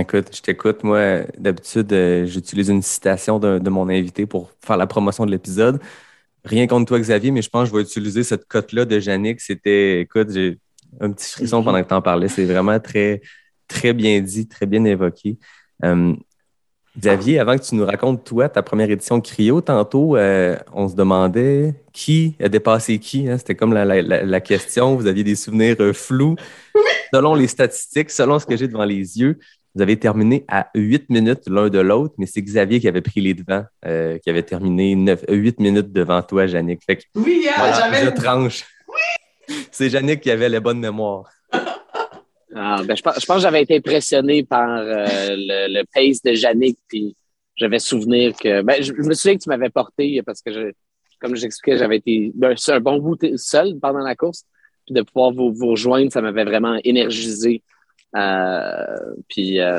Écoute, je t'écoute. Moi, d'habitude, euh, j'utilise une citation de, mon invité pour faire la promotion de l'épisode. Rien contre toi, Xavier, mais je pense que je vais utiliser cette cote-là de Yannick. C'était, écoute, j'ai un petit frisson pendant que tu en parlais. C'est vraiment très, très bien dit, très bien évoqué. Euh, Xavier, avant que tu nous racontes, toi, ta première édition Cryo, tantôt, euh, on se demandait qui a dépassé qui. Hein? C'était comme la, question. Vous aviez des souvenirs flous. Selon les statistiques, selon ce que j'ai devant les yeux, vous avez terminé à 8 minutes l'un de l'autre, mais c'est Xavier qui avait pris les devants, euh, qui avait terminé 9, 8 minutes devant toi, Yannick. oui, hein, j'avais. Je tranche. Oui! C'est Yannick qui avait la bonne mémoire. Ah, ben, je, pense, que j'avais été impressionné par euh, le, pace de Yannick, puis j'avais souvenir que. Ben, je, me souviens que tu m'avais porté parce que, je, comme j'expliquais, j'avais été un bon bout seul pendant la course. Puis de pouvoir vous, vous rejoindre, ça m'avait vraiment énergisé. Euh, puis euh,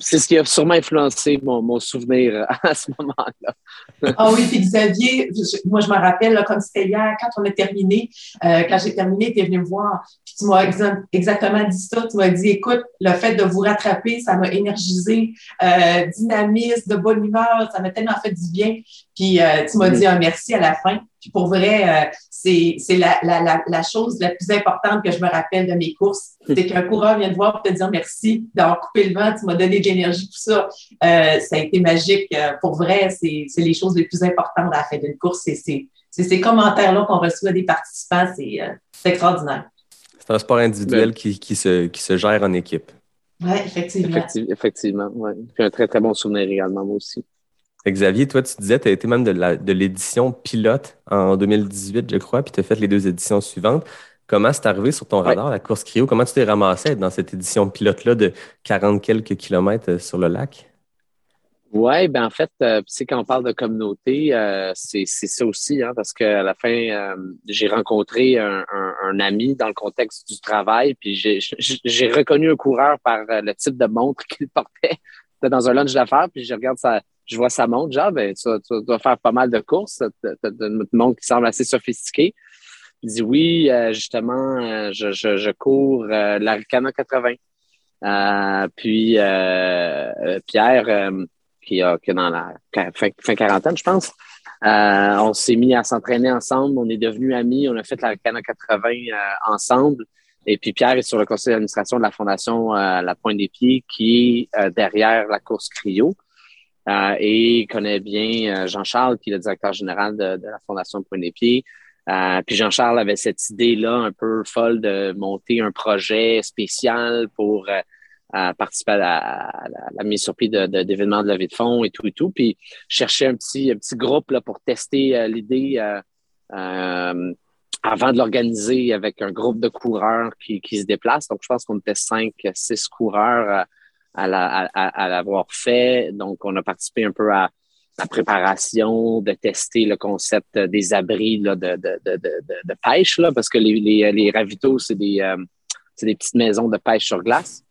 c'est ce qui a sûrement influencé mon, mon souvenir à ce moment-là. ah oui, puis Xavier, moi je me rappelle, comme c'était hier, quand on a terminé, euh, quand j'ai terminé, tu es venu me voir, puis tu m'as exactement dit ça. Tu m'as dit, écoute, le fait de vous rattraper, ça m'a énergisé, euh, dynamisme, de bonne humeur, ça m'a tellement fait du bien. Puis euh, tu m'as dit un merci à la fin. Puis pour vrai, euh, c'est la, la, la, chose la plus importante que je me rappelle de mes courses. C'est qu'un coureur vient te voir pour te dire merci d'avoir coupé le vent, tu m'as donné de l'énergie, tout ça. Euh, ça a été magique. pour vrai, c'est les choses les plus importantes à la fin d'une course. C'est ces commentaires-là qu'on reçoit des participants. C'est extraordinaire. C'est un sport individuel qui, qui, se, qui se gère en équipe. Oui, effectivement. effectivement, ouais. Puis un très, très bon souvenir également, moi aussi. Xavier, toi, tu disais, tu as été même de l'édition pilote en 2018, je crois, puis tu as fait les deux éditions suivantes. Comment c'est arrivé sur ton radar, la course cryo? Comment tu t'es ramassé dans cette édition pilote-là de 40 quelques kilomètres euh, sur le lac? Oui, ben en fait, euh, c'est quand on parle de communauté, euh, c'est ça aussi, hein, parce qu'à la fin, j'ai rencontré un, ami dans le contexte du travail, puis j'ai reconnu un coureur par le type de montre qu'il portait. C'était dans un lunch d'affaires, puis je regarde sa, je vois sa montre, genre, ben, tu, dois faire pas mal de courses. Tu as une montre qui semble assez sophistiquée. Il dit oui, euh, justement, euh, je, je, cours euh, l'Aricana 80. Euh, puis Pierre, qui, a, qui dans la fin, fin quarantaine, je pense, on s'est mis à s'entraîner ensemble. On est devenus amis. On a fait l'Aricana 80 ensemble. Et puis Pierre est sur le conseil d'administration de la Fondation La Pointe des Pieds, qui est derrière la course Cryo. Euh, et connaît bien euh, Jean-Charles, qui est le directeur général de, la Fondation Point des Pieds. Euh, puis Jean-Charles avait cette idée-là un peu folle de monter un projet spécial pour participer à la, mise sur pied d'événements de, de, levée de fonds et tout et tout. Puis chercher un petit, un petit groupe là, pour tester l'idée avant de l'organiser avec un groupe de coureurs qui, qui se déplacent. Donc, je pense qu'on était cinq, six coureurs à l'avoir fait. Donc, on a participé un peu à la préparation, de tester le concept des abris là, de, de, de, de, pêche, là, parce que les, les, les ravitaux, c'est des, euh, des petites maisons de pêche sur glace.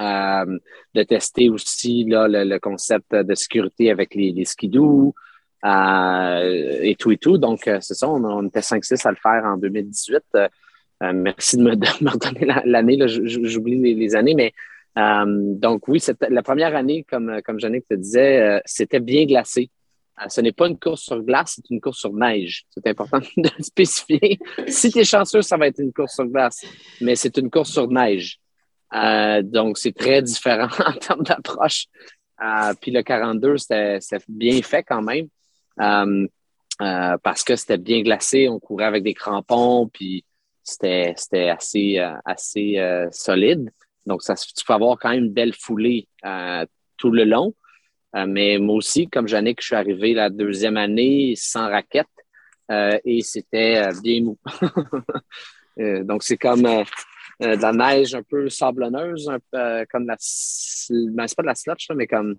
Euh, de tester aussi là, le, concept de sécurité avec les, les skidoo euh, et tout et tout. Donc, euh, c'est ça, on, on était 5-6 à le faire en 2018. Euh, merci de me, de me redonner l'année, j'oublie les, les, années, mais euh, donc oui, la première année, comme, comme te disait, euh, c'était bien glacé. Euh, ce n'est pas une course sur glace, c'est une course sur neige. C'est important de le spécifier. si tu es chanceux, ça va être une course sur glace, mais c'est une course sur neige. donc, c'est très différent en termes d'approche. puis le 42, c'était bien fait quand même. Parce que c'était bien glacé, on courait avec des crampons, puis c'était assez, assez solide. Donc, ça, tu peux avoir quand même une belle foulée tout le long. mais moi aussi, comme Jannick, je suis arrivé la deuxième année sans raquette et c'était bien mou. donc, c'est comme de la neige un peu sablonneuse, un peu, comme la. Ben, c'est pas de la slotch, mais comme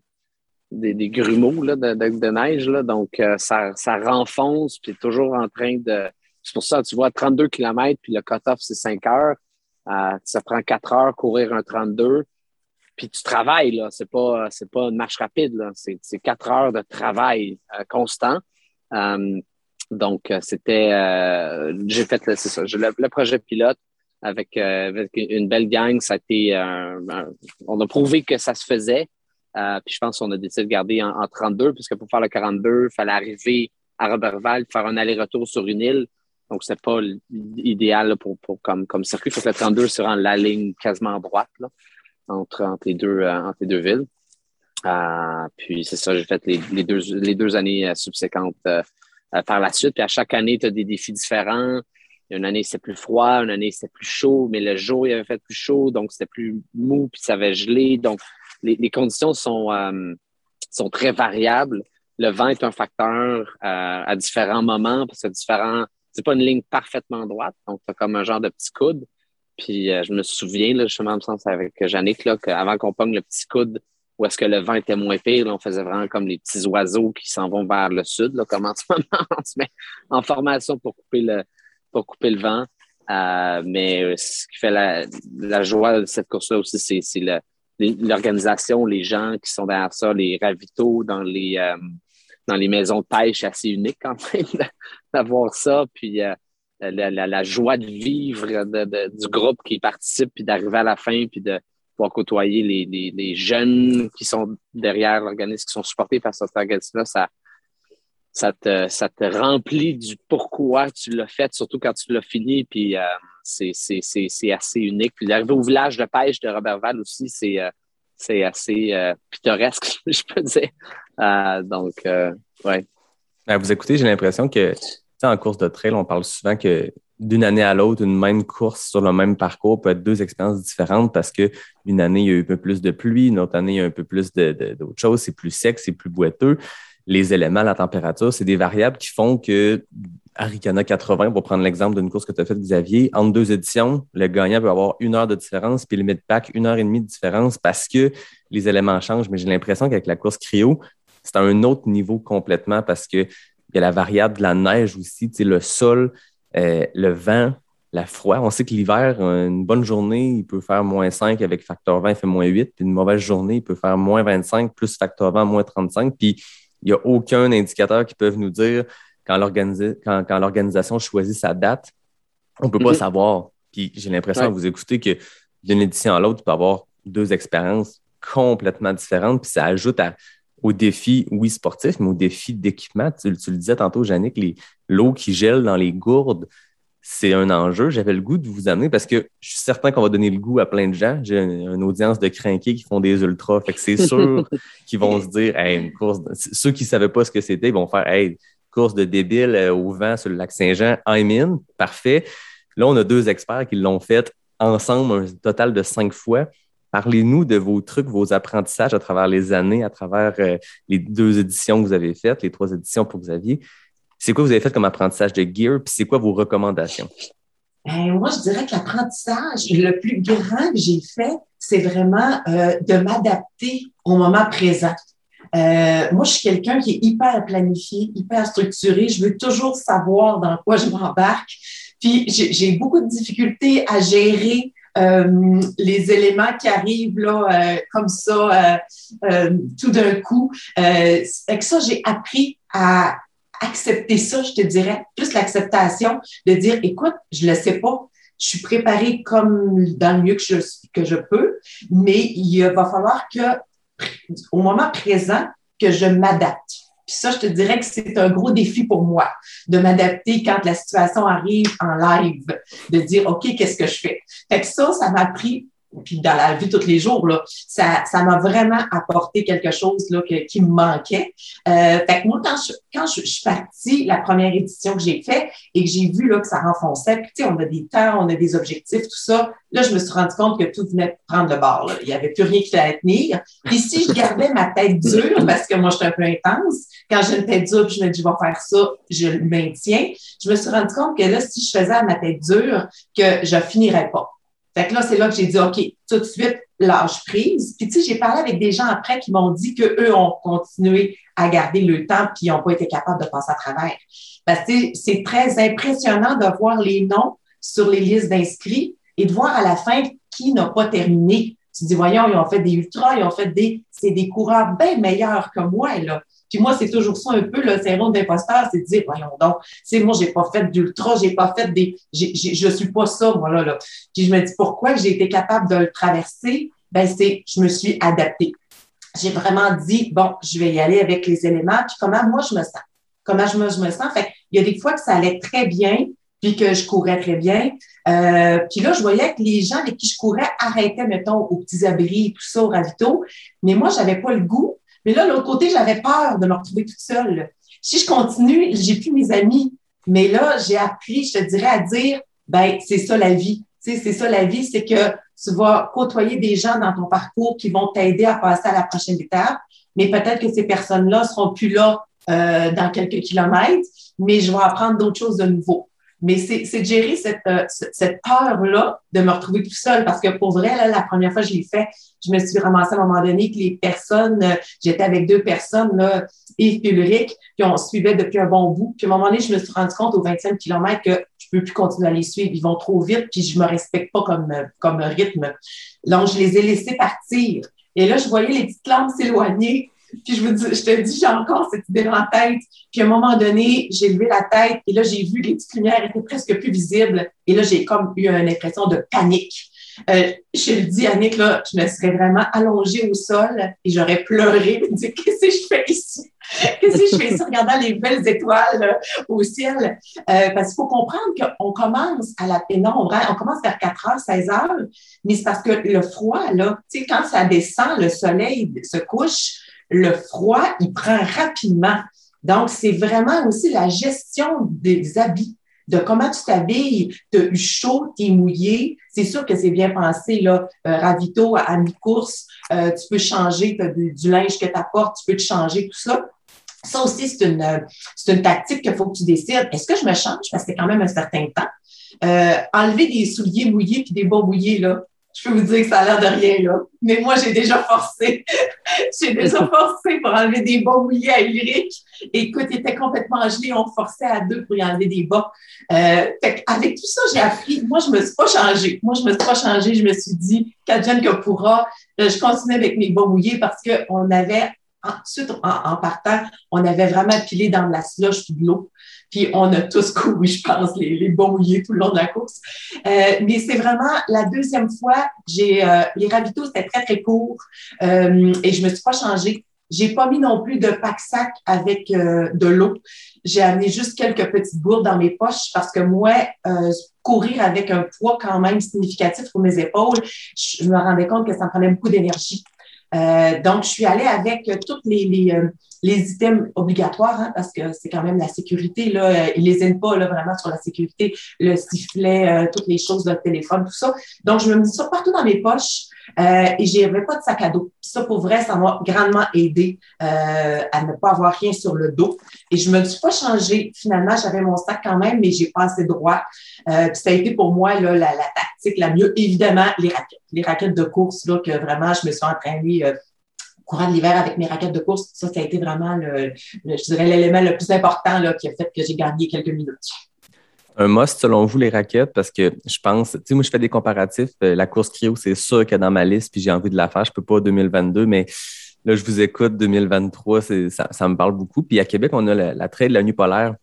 des, grumeaux de, neige. Donc, euh, ça, ça renfonce, puis toujours en train de. C'est pour ça, tu vois, 32 km, puis le cut-off, c'est 5 heures. Euh, ça prend 4 heures courir un 32. Puis tu travailles, là. C'est pas, pas une marche rapide, là. C'est, c'est 4 heures de travail euh, constant. donc, c'était. j'ai fait, c'est ça, le, le, projet pilote avec, avec, une belle gang. Ça a été. on a prouvé que ça se faisait. Euh, puis je pense qu'on a décidé de garder en, 32, puisque pour faire le 42, il fallait arriver à Robertval, faire un aller-retour sur une île. Donc, c'est pas idéal pour, comme, comme circuit. Il faut que le 32 se rende la ligne quasiment droite là, entre, entre, les deux, euh, entre les deux villes. Euh, puis c'est ça, j'ai fait les, deux, les deux années subséquentes par la suite. Puis à chaque année, tu as des défis différents. Une année, c'est plus froid, une année, c'est plus chaud, mais le jour, il avait fait plus chaud, donc c'était plus mou, puis ça avait gelé. Donc, les, conditions sont, euh, sont très variables. Le vent est un facteur euh, à différents moments parce que différents. C'est pas une ligne parfaitement droite, donc c'est comme un genre de petit coude. Puis euh, je me souviens, là, justement, me sens avec Jannick, là, qu'avant qu'on pogne le petit coude, où est-ce que le vent était moins pire, on faisait vraiment comme les petits oiseaux qui s'en vont vers le sud, là, comme en ce moment, on se met en formation pour couper le, pour couper le vent. mais ce qui fait la, la joie de cette course-là aussi, c'est le, l'organisation, les gens qui sont derrière ça, les ravitaux dans les, euh, dans les maisons de pêche, assez unique quand même d'avoir ça. Puis euh, la, joie de vivre du groupe qui participe, puis d'arriver à la fin, puis de pouvoir côtoyer les, les, jeunes qui sont derrière l'organisme, qui sont supportés par cet organisme-là, ça, ça, te, ça te remplit du pourquoi tu l'as fait, surtout quand tu l'as fini. Puis euh, c'est assez unique. Puis d'arriver au village de pêche de Robertval aussi, c'est euh, assez euh, pittoresque, je peux dire. Euh, donc, ouais. Ben, vous écoutez, j'ai l'impression que en course de trail, on parle souvent que d'une année à l'autre, une même course sur le même parcours peut être deux expériences différentes parce que une année, il y a eu un peu plus de pluie, une autre année, il y a un peu plus d'autres choses, c'est plus sec, c'est plus boiteux. Les éléments, la température, c'est des variables qui font que Aricana 80, pour prendre l'exemple d'une course que tu as faite, Xavier, entre deux éditions, le gagnant peut avoir une heure de différence, puis le mid-pack, une heure et demie de différence parce que les éléments changent. Mais j'ai l'impression qu'avec la course cryo, c'est à un autre niveau complètement parce qu'il y a la variable de la neige aussi, le sol, euh, le vent, la froid. On sait que l'hiver, une bonne journée, il peut faire moins 5 avec facteur 20, il fait moins 8. Puis une mauvaise journée, il peut faire moins 25 plus facteur 20, moins 35. Puis il n'y a aucun indicateur qui peut nous dire quand l'organisation choisit sa date, on ne peut pas mhm. savoir. Puis j'ai l'impression que vous écoutez que d'une édition à l'autre, tu peux avoir deux expériences complètement différentes. Puis ça ajoute au défi, oui, sportif, mais au défi d'équipement. Tu, le disais tantôt, Jannick, l'eau qui gèle dans les gourdes, c'est un enjeu. J'avais le goût de vous amener parce que je suis certain qu'on va donner le goût à plein de gens. J'ai une, audience de crinqués qui font des ultras. Fait que c'est sûr qu'ils vont se dire, hey, une course. Ceux qui ne savaient pas ce que c'était, ils vont faire, hey, course de débile euh, au vent sur le lac Saint-Jean, I'm in, parfait. Là, on a deux experts qui l'ont fait ensemble un total de cinq fois. Parlez-nous de vos trucs, vos apprentissages à travers les années, à travers euh, les deux éditions que vous avez faites, les trois éditions pour Xavier. C'est quoi vous avez fait comme apprentissage de gear, puis c'est quoi vos recommandations? Ben, moi, je dirais que l'apprentissage le plus grand que j'ai fait, c'est vraiment euh, de m'adapter au moment présent. Euh, moi, je suis quelqu'un qui est hyper planifié, hyper structuré. Je veux toujours savoir dans quoi je m'embarque. Puis j'ai beaucoup de difficultés à gérer euh, les éléments qui arrivent là comme ça tout d'un coup. avec ça, j'ai appris à accepter ça, je te dirais, plus l'acceptation de dire, écoute, je le sais pas, je suis préparée comme dans le mieux que je, que je peux, mais il va falloir que au moment présent que je m'adapte. Puis ça, je te dirais que c'est un gros défi pour moi de m'adapter quand la situation arrive en live, de dire OK, qu'est-ce que je fais? Fait que ça, ça m'a pris puis dans la vie tous les jours, là, ça, ça m'a vraiment apporté quelque chose là, qui me manquait. Euh, fait que moi, quand je, quand je, suis partie, la première édition que j'ai faite et que j'ai vu là, que ça renfonçait, puis tu sais, on a des temps, on a des objectifs, tout ça, là, je me suis rendu compte que tout venait prendre de bord. Là. Il n'y avait plus rien qui allait tenir. Puis si je gardais ma tête dure, parce que moi, je suis un peu intense, quand j'ai une tête dure, puis je me dis, je vais faire ça, je le maintiens, je me suis rendu compte que là, si je faisais ma tête dure, que je finirais pas. Fait que là, c'est là que j'ai dit, OK, tout de suite, lâche prise. Puis, tu sais, j'ai parlé avec des gens après qui m'ont dit qu'eux ont continué à garder le temps puis ils n'ont pas été capables de passer à travers. Parce que c'est très impressionnant de voir les noms sur les listes d'inscrits et de voir à la fin qui n'a pas terminé. Tu dis, voyons, ils ont fait des ultras, ils ont fait des, c'est des coureurs bien meilleurs que moi, là. Puis moi, c'est toujours ça un peu, le syndrome d'imposteur, c'est de dire, voyons donc, c'est moi, j'ai pas fait d'ultra, j'ai pas fait des, j'ai, je suis pas ça, moi, là, là. Puis je me dis, pourquoi j'ai été capable de le traverser? Ben, c'est, je me suis adaptée. J'ai vraiment dit, bon, je vais y aller avec les éléments, puis comment moi je me sens? Comment je me, je me sens? Fait il y a des fois que ça allait très bien, puis que je courais très bien. Euh, puis là, je voyais que les gens avec qui je courais arrêtaient, mettons, aux petits abris, tout ça, au ravito. Mais moi, j'avais pas le goût mais là, de l'autre côté, j'avais peur de me retrouver toute seule. Si je continue, j'ai plus mes amis. Mais là, j'ai appris, je te dirais, à dire, ben, c'est ça la vie. Tu sais, c'est ça la vie, c'est que tu vas côtoyer des gens dans ton parcours qui vont t'aider à passer à la prochaine étape. Mais peut-être que ces personnes-là seront plus là euh, dans quelques kilomètres, mais je vais apprendre d'autres choses de nouveau. Mais c'est de gérer cette, euh, cette peur-là de me retrouver tout seul. Parce que pour vrai, là, la première fois que je l'ai fait, je me suis ramassée à un moment donné que les personnes, euh, j'étais avec deux personnes, là, et Ulrich, qui on suivait depuis un bon bout. Puis à un moment donné, je me suis rendu compte au 25 km que je peux plus continuer à les suivre. Ils vont trop vite, puis je me respecte pas comme, comme rythme. Donc, je les ai laissés partir. Et là, je voyais les petites lampes s'éloigner. Puis je, vous dis, je te dis, j'ai encore cette idée la tête. Puis à un moment donné, j'ai levé la tête et là, j'ai vu que les petites lumières étaient presque plus visibles. Et là, j'ai comme eu une impression de panique. Euh, je le dis, Annick, là, je me serais vraiment allongée au sol et j'aurais pleuré me Qu'est-ce que je fais ici? Qu'est-ce que je fais ici regardant les belles étoiles euh, au ciel? Euh, parce qu'il faut comprendre qu'on commence à la pénombre, hein. on commence vers 4 heures, 16 heures, mais c'est parce que le froid, là, tu sais, quand ça descend, le soleil se couche, le froid, il prend rapidement. Donc, c'est vraiment aussi la gestion des habits, de comment tu t'habilles. Tu as eu chaud, tu es mouillé. C'est sûr que c'est bien pensé, là. Euh, ravito à mi-course, euh, tu peux changer, tu as du, linge que tu apportes, tu peux te changer, tout ça. Ça aussi, c'est une, c'est une tactique qu'il faut que tu décides. Est-ce que je me change? Parce que c'est quand même un certain temps. Euh, enlever des souliers mouillés puis des bas mouillés, là, je peux vous dire que ça a l'air de rien, là. Mais moi, j'ai déjà forcé. j'ai déjà forcé pour enlever des bas mouillés à Ulrich. Écoute, il était complètement gelé. On forçait à deux pour y enlever des bas. Euh, avec tout ça, j'ai appris. Moi, je me suis pas changée. Moi, je me suis pas changée. Je me suis dit, qu'advienne que pourra. Euh, je continue avec mes bas mouillés parce qu'on avait ensuite, en, partant, on avait vraiment pilé dans de la slush de l'eau. Puis on a tous couru, je pense, les, les bons mouillés tout le long de la course. Euh, mais c'est vraiment la deuxième fois, j'ai euh, les ravitaux, c'était très, très court euh, et je me suis pas changée. J'ai pas mis non plus de pack-sac avec euh, de l'eau. J'ai amené juste quelques petites gourdes dans mes poches parce que moi, euh, courir avec un poids quand même significatif pour mes épaules, je me rendais compte que ça me prenait beaucoup d'énergie. Euh, donc, je suis allée avec toutes les, les, les items obligatoires, hein, parce que c'est quand même la sécurité. Là, euh, ils les aiment pas là, vraiment sur la sécurité, le sifflet, toutes les choses, le téléphone, tout ça. Donc, je me mets ça partout dans mes poches. Euh, et j'avais pas de sac à dos. Ça, pour vrai, ça m'a grandement aidé euh, à ne pas avoir rien sur le dos. Et je me suis pas changée. Finalement, j'avais mon sac quand même, mais j'ai pas assez droit. Euh, ça a été pour moi là, la, la, tactique la mieux. Évidemment, les raquettes. Les raquettes de course, là, que vraiment, je me suis entraînée euh, courant de l'hiver avec mes raquettes de course. Ça, ça a été vraiment, je dirais, l'élément le plus important qui a fait que j'ai gagné quelques minutes un must selon vous, les raquettes? Parce que je pense, tu sais, moi, je fais des comparatifs. Euh, la course cryo, c'est sûr a dans ma liste, puis j'ai envie de la faire. Je peux pas 2022, mais là, je vous écoute, 2023, ça, ça me parle beaucoup. Puis à Québec, on a la, trail de la nuit polaire,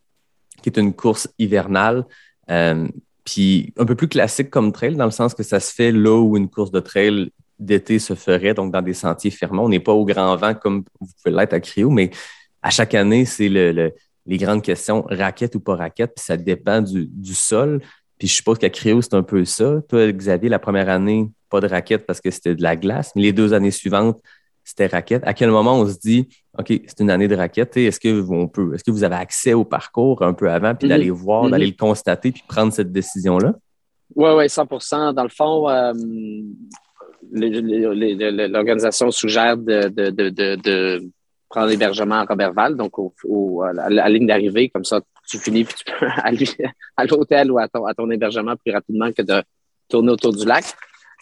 qui est une course hivernale. Euh, puis un peu plus classique comme trail, dans le sens que ça se fait là où une course de trail d'été se ferait, donc dans des sentiers fermés. On n'est pas au grand vent comme vous pouvez l'être à Cryo, mais à chaque année, c'est le les grandes questions, raquette ou pas raquette, puis ça dépend du, sol. Puis je suppose qu'à Créo, c'est un peu ça. Toi, Xavier, la première année, pas de raquette parce que c'était de la glace, mais les deux années suivantes, c'était raquette. À quel moment on se dit, OK, c'est une année de raquette, est-ce que, on peut, est-ce que vous avez accès au parcours un peu avant, puis mm-hmm. d'aller voir, d'aller mm-hmm. le constater, puis prendre cette décision-là? Oui, oui, 100% Dans le fond, euh, l'organisation suggère de, prendre l'hébergement à Robertval, donc à, la, ligne d'arrivée, comme ça, tu finis puis tu peux aller à l'hôtel ou à ton, hébergement plus rapidement que de tourner autour du lac.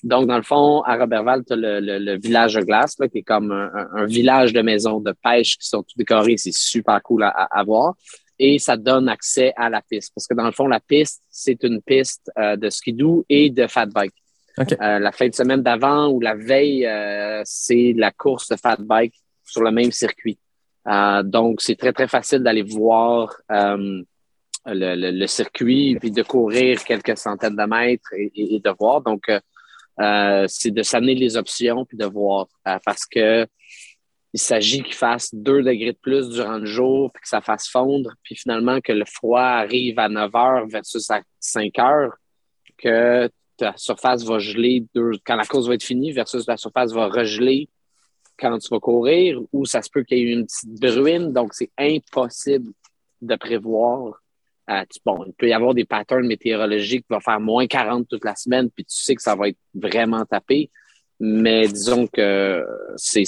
Donc, dans le fond, à Robertval, tu as le, village de glace, qui est comme un, village de maisons de pêche qui sont tout décorées. C'est super cool à, à, voir. Et ça donne accès à la piste. Parce que dans le fond, la piste, c'est une piste euh, de skidoo et de fat bike. Euh, la fin de semaine d'avant ou la veille, euh, c'est la course de fat bike sur le même circuit. Euh, donc, c'est très, très facile d'aller voir le, le, le, circuit puis de courir quelques centaines de mètres et, et, de voir. Donc, c'est de s'amener les options puis de voir parce que il s'agit qu'il fasse 2 degrés de plus durant le jour puis que ça fasse fondre puis finalement que le froid arrive à 9 heures versus à 5 heures que ta surface va geler quand la course va être finie versus la surface va regeler quand tu vas courir ou ça se peut qu'il y ait une petite bruine. Donc, c'est impossible de prévoir. Euh, bon, il peut y avoir des patterns météorologiques qui vont faire moins 40 toute la semaine, puis tu sais que ça va être vraiment tapé. Mais disons que c'est,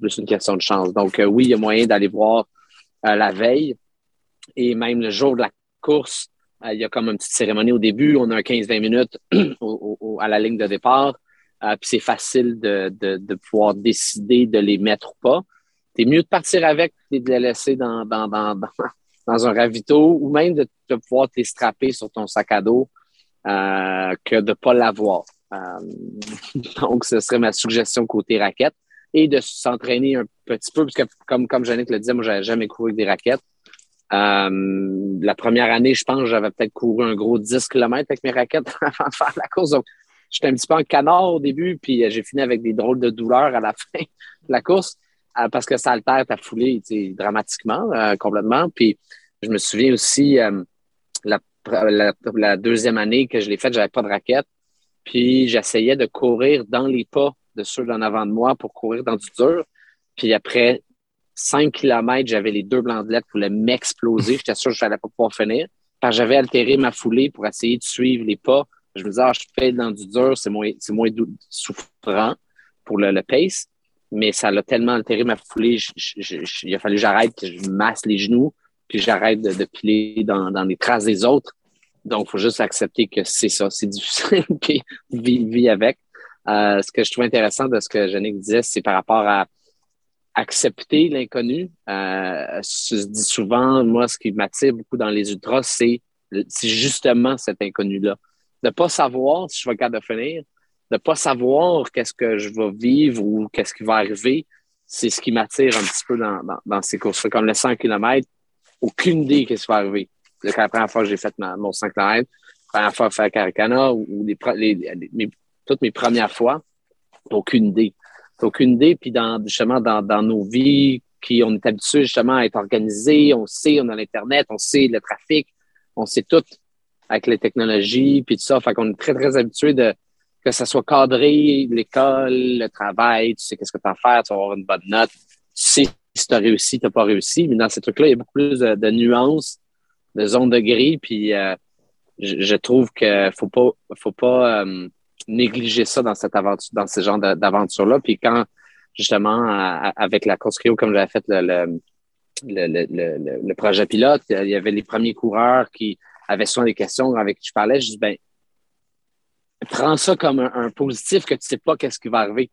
plus une question de chance. Donc, euh, oui, il y a moyen d'aller voir euh, la veille et même le jour de la course, il y a comme une petite cérémonie au début. On a un 15-20 minutes à la ligne de départ. Euh, puis c'est facile de, de, de, pouvoir décider de les mettre ou pas. C'est mieux de partir avec et de les laisser dans, dans, dans, dans, un ravito ou même de, de pouvoir te strapper sur ton sac à dos euh, que de ne pas l'avoir. Euh, donc, ce serait ma suggestion côté raquette et de s'entraîner un petit peu, parce que comme, comme Jannick le disait, moi, j'avais jamais couru avec des raquettes. Euh, la première année, je pense, j'avais peut-être couru un gros 10 km avec mes raquettes avant de faire la course. Donc, j'étais un petit peu en canard au début, puis euh, j'ai fini avec des drôles de douleurs à la fin de la course euh, parce que ça altère ta foulée dramatiquement, complètement. Puis, je me souviens aussi, la, la, deuxième année que je l'ai faite, j'avais pas de raquette. Puis, j'essayais de courir dans les pas de ceux d'en avant de moi pour courir dans du dur. Puis après 5 km, j'avais les deux blandelettes qui voulaient m'exploser. J'étais sûr que je n'allais pas pouvoir finir. J'avais altéré ma foulée pour essayer de suivre les pas. Je me disais, ah, je fais dans du dur, c'est moins, moins souffrant pour le, pace. Mais ça l'a tellement altéré ma foulée. il a fallu que j'arrête, que je masse les genoux, puis j'arrête de, piler dans, les traces des autres. Donc, il faut juste accepter que c'est ça, c'est difficile, puis vivre avec. Euh, ce que je trouve intéressant de ce que Jannick disait, c'est par rapport à accepter l'inconnu. Euh, je dis souvent, moi, ce qui m'attire beaucoup dans les ultras, c'est justement cet inconnu-là. De ne pas savoir si je vais capable de finir, de ne pas savoir qu'est-ce que je vais vivre ou qu'est-ce qui va arriver, c'est ce qui m'attire un petit peu dans, dans, ces courses Comme le 100 km, aucune idée qu'est-ce qui va arriver. la première fois que j'ai fait mon 100 km, la première fois j'ai fait Caracana ou toutes mes premières fois, aucune idée aucune idée. Puis dans, justement, dans, dans nos vies, qui on est habitué justement à être organisé, on sait, on a l'Internet, on sait le trafic, on sait tout avec les technologies, puis tout ça. Fait qu'on est très, très habitué de que ça soit cadré, l'école, le travail, tu sais qu'est-ce que tu as à faire, tu vas avoir une bonne note, tu sais si tu as réussi, tu n'as pas réussi. Mais dans ces trucs-là, il y a beaucoup plus de, nuances, de zones de gris, puis euh, je, trouve qu'il faut pas, faut pas euh, négliger ça dans cette aventure, dans ce genre d'aventure-là. Puis quand, justement, avec la course Cryo, comme j'avais fait le, le, le, projet pilote, il y avait les premiers coureurs qui avaient souvent des questions avec qui je parlais. Je dis, ben, prends ça comme un, positif que tu sais pas qu'est-ce qui va arriver.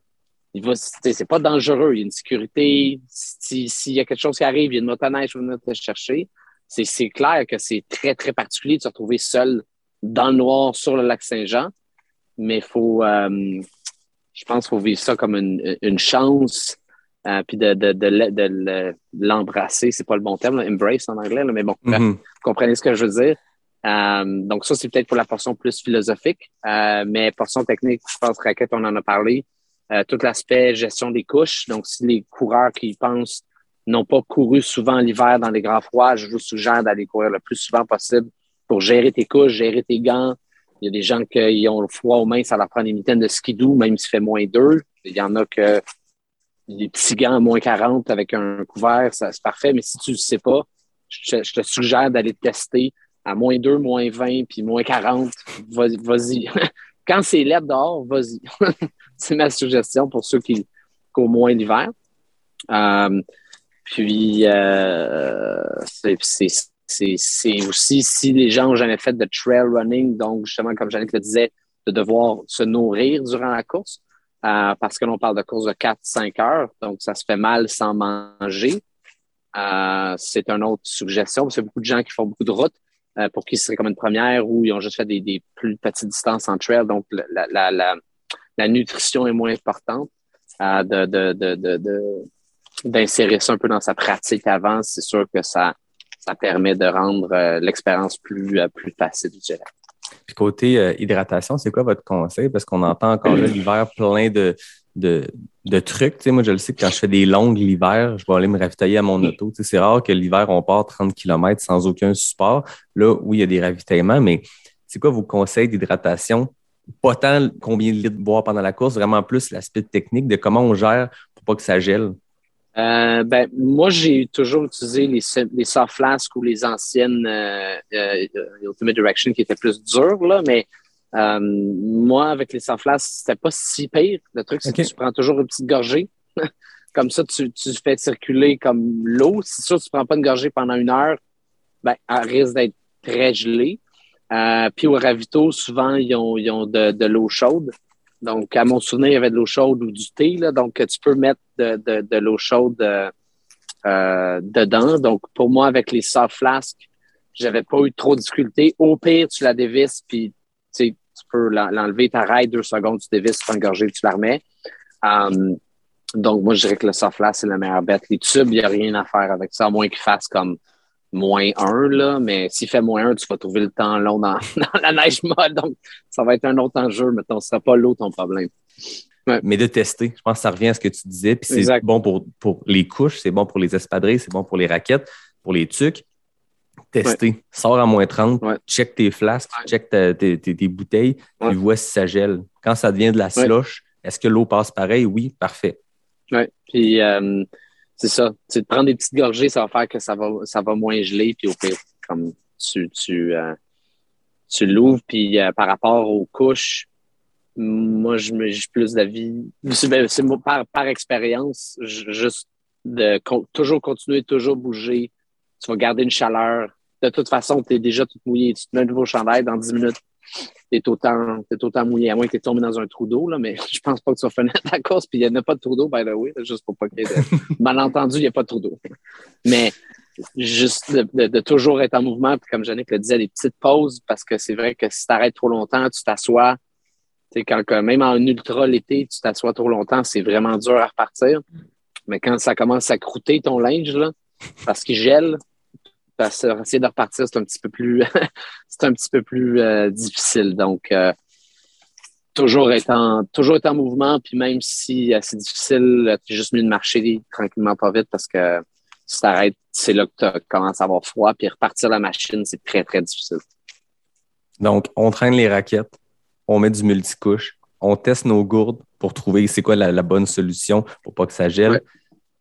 Il va, c'est pas dangereux. Il y a une sécurité. S'il y a quelque chose qui arrive, il y a une motoneige qui venir te chercher. C'est clair que c'est très, très particulier de se retrouver seul dans le noir sur le lac Saint-Jean mais faut, euh, je pense qu'il faut vivre ça comme une, une chance, euh, puis de, de, de, de l'embrasser. C'est pas le bon terme, embrace en anglais, mais bon, mm-hmm. vous comprenez ce que je veux dire. Euh, donc ça, c'est peut-être pour la portion plus philosophique, euh, mais portion technique, je pense, Raquette, on en a parlé. Euh, tout l'aspect gestion des couches. Donc, si les coureurs qui pensent n'ont pas couru souvent l'hiver dans les grands froids, je vous suggère d'aller courir le plus souvent possible pour gérer tes couches, gérer tes gants, Il y a des gens qui ont le froid aux mains, ça leur prend des mitaines de skidoo, même s'il fait moins 2. Il y en a que des petits gants à moins 40 avec un couvert, c'est parfait. Mais si tu ne sais pas, je, te suggère d'aller tester à moins 2, moins 20, puis moins 40. Vas-y. Quand c'est l'air dehors, vas-y. c'est ma suggestion pour ceux qui, au moins l'hiver. Euh, puis, euh, c'est aussi si les gens n'ont jamais fait de trail running, donc justement, comme Jeannette le disait, de devoir se nourrir durant la course, euh, parce que l'on parle de course de 4-5 heures, donc ça se fait mal sans manger. Euh, c'est une autre suggestion. C'est beaucoup de gens qui font beaucoup de routes euh, pour qui ce serait comme une première ou ils ont juste fait des, plus petites distances en trail. Donc, la, nutrition est moins importante. D'insérer ça un peu dans sa pratique avant, c'est sûr que ça, ça permet de rendre l'expérience plus, plus facile, je dirais. Puis côté hydratation, c'est quoi votre conseil? Parce qu'on entend encore l'hiver plein de, de, de trucs. moi, je le sais que quand je fais des longues l'hiver, je vais aller me ravitailler à mon auto. c'est rare que l'hiver, on part 30 km sans aucun support. Là, oui, il y a des ravitaillements, mais c'est quoi vos conseils d'hydratation? Pas tant combien de litres boire pendant la course, vraiment plus l'aspect technique de comment on gère pour pas que ça gèle. Euh, ben, moi, j'ai toujours utilisé les, les soft flasks ou les anciennes euh, euh, Ultimate Direction qui étaient plus dures, là, mais euh, moi, avec les sans c'était pas si pire. Le truc, c'est que tu prends toujours une petite gorgée. comme ça, tu, tu fais circuler comme l'eau. Si sûr, tu prends pas une gorgée pendant une heure, ben, elle risque d'être très gelée. Euh, puis au ravito, souvent, ils ont, ils ont de, de l'eau chaude. Donc, à mon souvenir, il y avait de l'eau chaude ou du thé. Là, donc, tu peux mettre de, de, l'eau chaude euh, euh dedans. Donc, pour moi, avec les soft flasks, j'avais pas eu trop de difficultés. Au pire, tu la dévisses, puis tu peux l'enlever, t'arrêtes deux secondes, tu dévisses, tu gorgée, tu la remets. Um, donc, moi, je dirais que le soft c'est la meilleure bête. Les tubes, il n'y a rien à faire avec ça, à moins qu'il fasse comme moins un, là. Mais s'il fait moins un, tu vas trouver le temps long dans, la neige molle. Donc, ça va être un autre enjeu, mais ce ne sera pas l'eau ton problème. Mais de tester, je pense que ça revient à ce que tu disais. Puis c'est bon pour, pour les couches, c'est bon pour les espadrilles, c'est bon pour les raquettes, pour les tucs tester. Sors à moins 30, check tes flasques, check tes, bouteilles, puis vois si ça gèle. Quand ça devient de la slush, est-ce que l'eau passe pareil? Oui, parfait. Oui, puis euh, c'est ça. Tu prendre des petites gorgées, ça va faire que ça va, ça va moins geler, puis au pire, comme tu, tu, euh, tu l'ouvres, puis euh, par rapport aux couches, moi, je me j'ai plus d'avis. C'est ben, par, par expérience, juste de toujours continuer, toujours bouger. Tu vas garder une chaleur de toute façon, tu es déjà tout mouillé. Tu te mets un nouveau chandail dans 10 minutes, tu es autant, es autant mouillé, à moins que tu tombé dans un trou d'eau, là, mais je pense pas que tu vas finir la course, puis il n'y a pas de trou d'eau, by the way, juste pour pas qu'il y ait de malentendu, il n'y a pas de trou d'eau. Mais juste de, toujours être en mouvement, puis comme Jannick le disait, des petites pauses, parce que c'est vrai que si tu arrêtes trop longtemps, tu t'assois, quand, même en ultra l'été, tu t'assois trop longtemps, c'est vraiment dur à repartir. Mais quand ça commence à croûter ton linge, là, parce qu'il gèle, parce que essayer de repartir, c'est un petit peu plus, c'est un petit peu plus euh, difficile. Donc, euh, toujours être en, toujours être en mouvement, puis même si euh, c'est difficile, tu juste mieux de marcher tranquillement, pas vite, parce que si tu arrêtes, c'est là que tu commences à avoir froid, puis repartir la machine, c'est très, très difficile. Donc, on traîne les raquettes, on met du multicouche, on teste nos gourdes pour trouver c'est quoi la, bonne solution pour pas que ça gèle.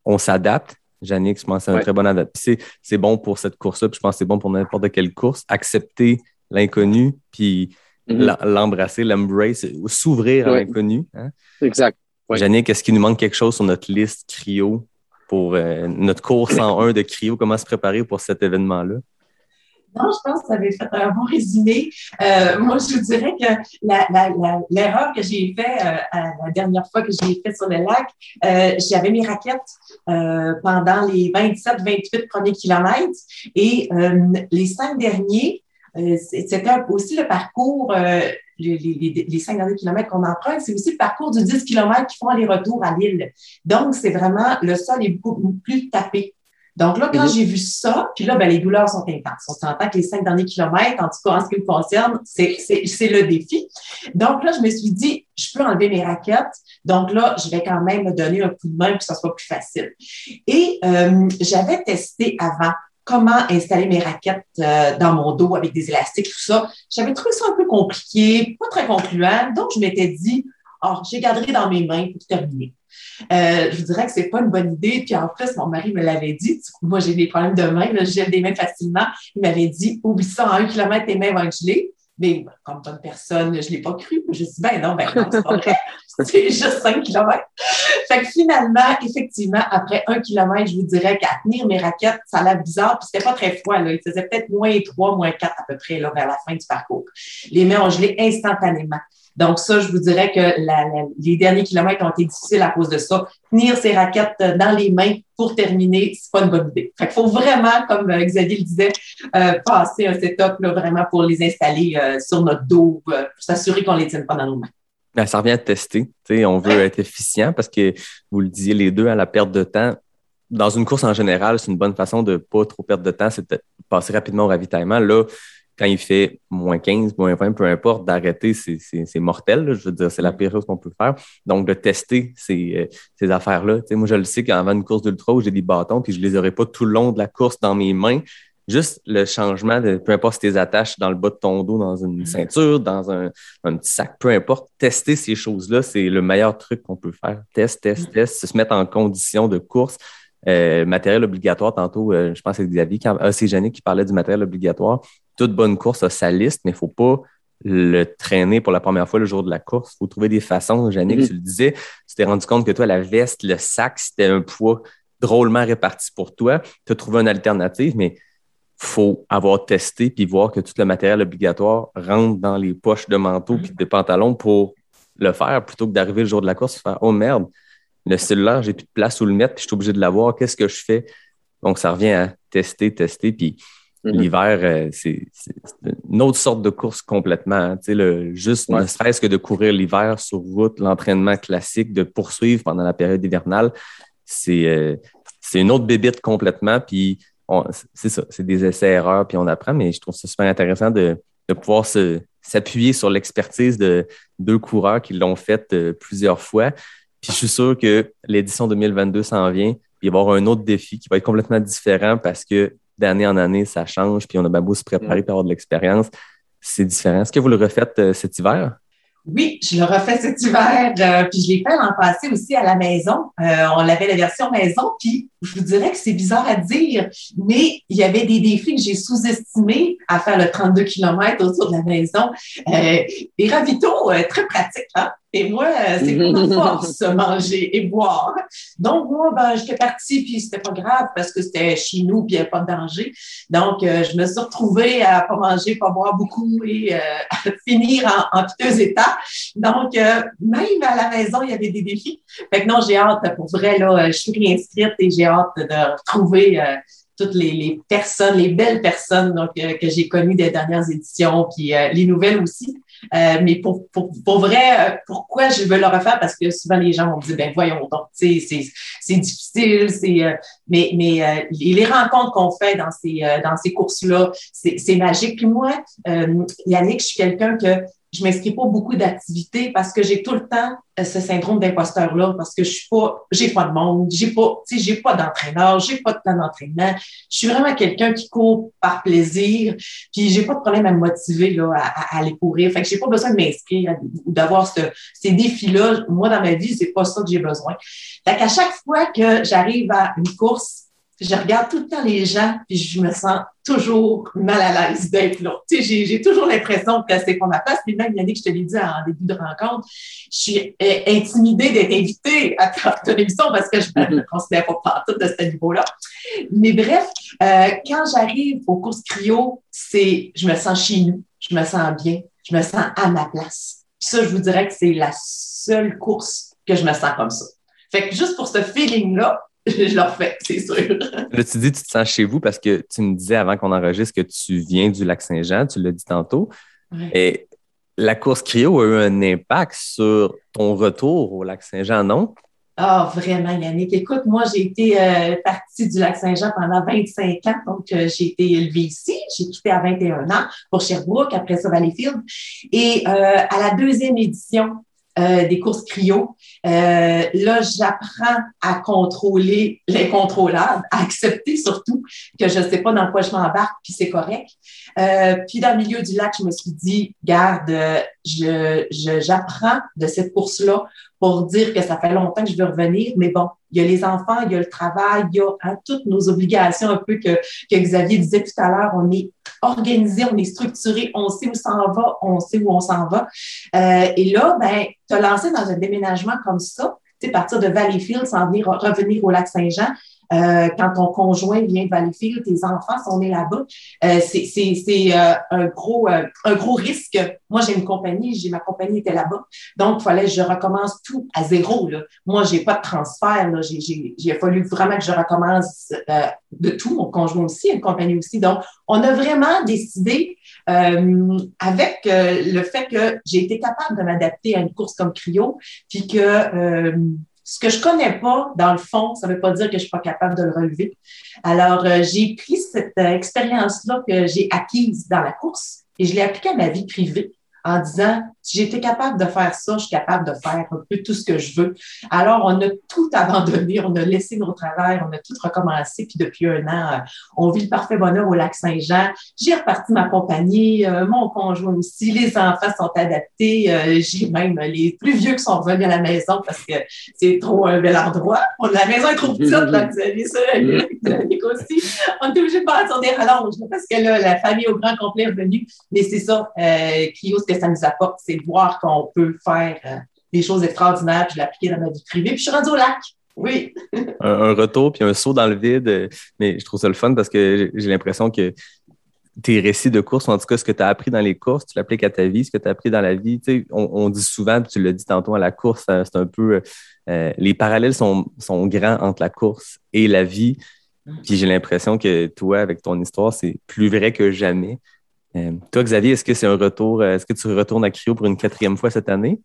On s'adapte Jannick, je pense que c'est un très bon adaptation. C'est bon pour cette course-là, puis je pense que c'est bon pour n'importe quelle course. Accepter l'inconnu, puis mhm. l'embrasser, l'embrace, s'ouvrir à l'inconnu. Hein. Exact. Jannick, est-ce qu'il nous manque quelque chose sur notre liste cryo pour euh, notre course en un de cryo? Comment se préparer pour cet événement-là? Non, je pense que vous avez fait un bon résumé. Euh, moi, je vous dirais que l'erreur que j'ai faite euh, la dernière fois que j'ai fait sur le lac, euh, j'avais mes raquettes pendant les 27-28 premiers kilomètres et les cinq derniers, c'était aussi le parcours, les, cinq derniers kilomètres qu'on emprunte, c'est aussi le parcours du 10 kilomètres qui font aller-retour à l'île. Donc, c'est vraiment, le sol est beaucoup plus tapé. Donc là, quand mhm. j'ai vu ça, puis là, ben, les douleurs sont intenses. On s'entend que les cinq derniers kilomètres, en tout cas en ce qui me concerne, c'est le défi. Donc là, je me suis dit, je peux enlever mes raquettes. Donc là, je vais quand même me donner un coup de main pour que ça soit plus facile. Et euh, j'avais testé avant comment installer mes raquettes euh, dans mon dos avec des élastiques, tout ça. J'avais trouvé ça un peu compliqué, pas très concluant. Donc, je m'étais dit, oh, j'ai gardé dans mes mains pour terminer. Euh, je vous dirais que c'est pas une bonne idée. Puis en plus, mon mari me l'avait dit. Moi, j'ai des problèmes de main, je gèle des mains facilement. Il m'avait dit, oublie ça, en un kilomètre, tes mains vont être gelées. Mais comme bonne personne, je ne l'ai pas cru. Je me suis dit, ben non, ben non, c'est pas vrai. c'est juste 5 km. Fait que finalement, effectivement, après un kilomètre, je vous dirais qu'à tenir mes raquettes, ça a l'air bizarre. Puis c'était pas très froid, là. Il faisait peut-être moins 3, moins 4 à peu près, là, vers la fin du parcours. Les mains ont gelé instantanément. Donc, ça, je vous dirais que les derniers kilomètres ont été difficiles à cause de ça. Tenir ses raquettes euh, dans les mains pour terminer, c'est pas une bonne idée. Fait qu'il faut vraiment, comme euh, Xavier le disait, euh, passer un setup là, vraiment pour les installer sur notre dos, pour s'assurer qu'on les tienne pas dans nos mains. Ben, ça revient à tester. on veut être efficient parce que vous le disiez les deux à la perte de temps. Dans une course en général, c'est une bonne façon de pas trop perdre de temps, c'est de passer rapidement au ravitaillement. Là, quand il fait moins 15, moins 20, peu importe, d'arrêter, c'est mortel. Je veux dire, c'est la pire chose qu'on peut faire. Donc, de tester ces, euh, ces affaires-là. Moi, je le sais qu'avant une course d'ultra où j'ai des bâtons, puis je les aurais pas tout le long de la course dans mes mains. Juste le changement de peu importe si tes attaches dans le bas de ton dos, dans une mm. ceinture, dans un, un petit sac, peu importe, tester ces choses-là, c'est le meilleur truc qu'on peut faire. Test, test, mm. test, se mettre en condition de course. Euh, matériel obligatoire, tantôt, euh, je pense que c'est Xavier, c'est Jannick qui parlait du matériel obligatoire toute bonne course a sa liste, mais il ne faut pas le traîner pour la première fois le jour de la course. Il faut trouver des façons. Jannick, mm-hmm. tu le disais, tu t'es rendu compte que toi, la veste, le sac, c'était un poids drôlement réparti pour toi. Tu as trouvé une alternative, mais faut avoir testé puis voir que tout le matériel obligatoire rentre dans les poches de manteau mm-hmm. puis des pantalons pour le faire plutôt que d'arriver le jour de la course et faire Oh merde, le cellulaire, j'ai plus de place où le mettre, puis je suis obligé de l'avoir, qu'est-ce que je fais? Donc, ça revient à tester, tester, puis Mhm. L'hiver, euh, c'est une autre sorte de course complètement. Hein. le, juste ne serait-ce que de courir l'hiver sur route, l'entraînement classique, de poursuivre pendant la période hivernale, c'est euh, une autre bébite complètement. Puis c'est ça, c'est des essais-erreurs, puis on apprend, mais je trouve ça super intéressant de, de pouvoir s'appuyer sur l'expertise de deux coureurs qui l'ont fait euh, plusieurs fois. Puis je suis sûr que l'édition 2022 s'en vient, puis il va y avoir un autre défi qui va être complètement différent parce que d'année en année, ça change, puis on a beau se préparer pour avoir de l'expérience, c'est différent. Est-ce que vous le refaites euh, cet hiver? Oui, je le refais cet hiver, euh, puis je l'ai fait l'an passé aussi à la maison. Euh, on avait la version maison, puis je vous dirais que c'est bizarre à dire, mais il y avait des défis que j'ai sous-estimés à faire le 32 km autour de la maison. des ravitaux très pratiques, hein? Et moi, euh, c'est ma force, manger et boire. Donc, moi, ben, j'étais partie, puis c'était pas grave parce que c'était chez nous, puis il n'y avait pas de danger. Donc, euh, je me suis retrouvée à pas manger, pas boire beaucoup et euh, à finir en, en piteux état. Donc, même à la maison, il y avait des défis. Fait que non, j'ai hâte, pour vrai, là, je suis réinscrite et j'ai hâte de retrouver toutes les, personnes, les belles personnes donc, que j'ai connues des dernières éditions, puis les nouvelles aussi. Euh, mais pour, pour, pour vrai, euh, pourquoi je veux le refaire? Parce que souvent les gens vont me dire, ben voyons donc, c'est difficile, c'est euh, mais, mais les rencontres qu'on fait dans ces, dans ces courses-là, c'est magique. Puis moi, Yannick, je suis quelqu'un que je m'inscris pas beaucoup d'activités parce que j'ai tout le temps euh, ce syndrome d'imposteur-là, parce que je suis pas, j'ai pas de monde, j'ai pas, tu sais, j'ai pas d'entraîneur, j'ai pas de plan d'entraînement. Je suis vraiment quelqu'un qui court par plaisir, puis j'ai pas de problème à me motiver, là, à, aller courir. Fait que j'ai pas besoin de m'inscrire ou d'avoir ce, ces défis-là. Moi, dans ma vie, c'est pas ça que j'ai besoin. Fait qu'à chaque fois que j'arrive à une course, je regarde tout le temps les gens, puis je me sens toujours mal à l'aise d'être là. Tu sais, j'ai toujours l'impression que c'est pas ma place. Puis même, Yannick, je te l'ai dit en début de rencontre, je suis euh, intimidée d'être invitée à ton émission parce que je ne me considère pas tout de ce niveau-là. Mais bref, euh, quand j'arrive aux courses cryo, c'est, je me sens chez nous, je me sens bien, je me sens à ma place. ça, je vous dirais que c'est la seule course que je me sens comme ça. Fait que juste pour ce feeling-là, je le refais, c'est sûr. Là, tu dis tu te sens chez vous parce que tu me disais avant qu'on enregistre que tu viens du lac Saint-Jean, tu l'as dit tantôt. Et la course cryo a eu un impact sur ton retour au lac Saint-Jean, non? Ah, vraiment, Yannick. Écoute, moi, j'ai été euh, partie du lac Saint-Jean pendant 25 ans. Donc, euh, j'ai été élevée ici. J'ai quitté à 21 ans pour Sherbrooke, après ça, Valleyfield. Et euh, à la deuxième édition, euh, des courses cryo. Euh, là, j'apprends à contrôler l'incontrôlable, à accepter surtout que je ne sais pas dans quoi je m'embarque, puis c'est correct. Euh, puis dans le milieu du lac, je me suis dit, garde, je, j'apprends de cette course-là pour dire que ça fait longtemps que je veux revenir, mais bon, il y a les enfants, il y a le travail, il y a hein, toutes nos obligations un peu que, que Xavier disait tout à l'heure, on est organisé, on est structuré, on sait où s'en va, on sait où on s'en va. Euh, et là, ben, te lancer dans un déménagement comme ça, tu sais, partir de Valleyfield, s'en venir revenir au lac Saint-Jean, euh, quand ton conjoint vient de Valleyfield, tes enfants sont nés là-bas. Euh, c'est euh, un, gros, euh, un gros risque. Moi, j'ai une compagnie, j'ai ma compagnie était là-bas. Donc, il fallait que je recommence tout à zéro. Là. Moi, j'ai pas de transfert. J'ai fallu vraiment que je recommence de tout. Mon conjoint aussi, une compagnie aussi. Donc, on a vraiment décidé avec le fait que j'ai été capable de m'adapter à une course comme Cryo, puis que ce que je connais pas, dans le fond, ça veut pas dire que je suis pas capable de le relever. Alors, euh, j'ai pris cette euh, expérience-là que j'ai acquise dans la course et je l'ai appliquée à ma vie privée en disant, si j'étais capable de faire ça, je suis capable de faire un peu tout ce que je veux. Alors, on a tout abandonné, on a laissé nos travails, on a tout recommencé. Puis depuis un an, euh, on vit le parfait bonheur au lac Saint-Jean. J'ai reparti ma compagnie, euh, mon conjoint aussi, les enfants sont adaptés. Euh, j'ai même les plus vieux qui sont revenus à la maison parce que c'est trop un bel endroit. La maison est trop petite, là, vous avez ça, aussi. On est obligé de partir des rallonges parce que là, la famille au grand complet est revenue. Mais c'est ça, euh, Clio, ce que ça nous apporte, c'est de voir qu'on peut faire euh, des choses extraordinaires, puis l'appliquer dans ma vie privée. Puis je suis rendue au lac. Oui. un, retour, puis un saut dans le vide. Mais je trouve ça le fun parce que j'ai l'impression que tes récits de course, en tout cas ce que tu as appris dans les courses, tu l'appliques à ta vie, ce que tu as appris dans la vie. Tu sais, on, dit souvent, puis tu l'as dit tantôt à la course, euh, c'est un peu. Euh, les parallèles sont, sont grands entre la course et la vie. Puis j'ai l'impression que toi, avec ton histoire, c'est plus vrai que jamais. Euh, toi, Xavier, est-ce que c'est un retour, euh, est-ce que tu retournes à CRIO pour une quatrième fois cette année?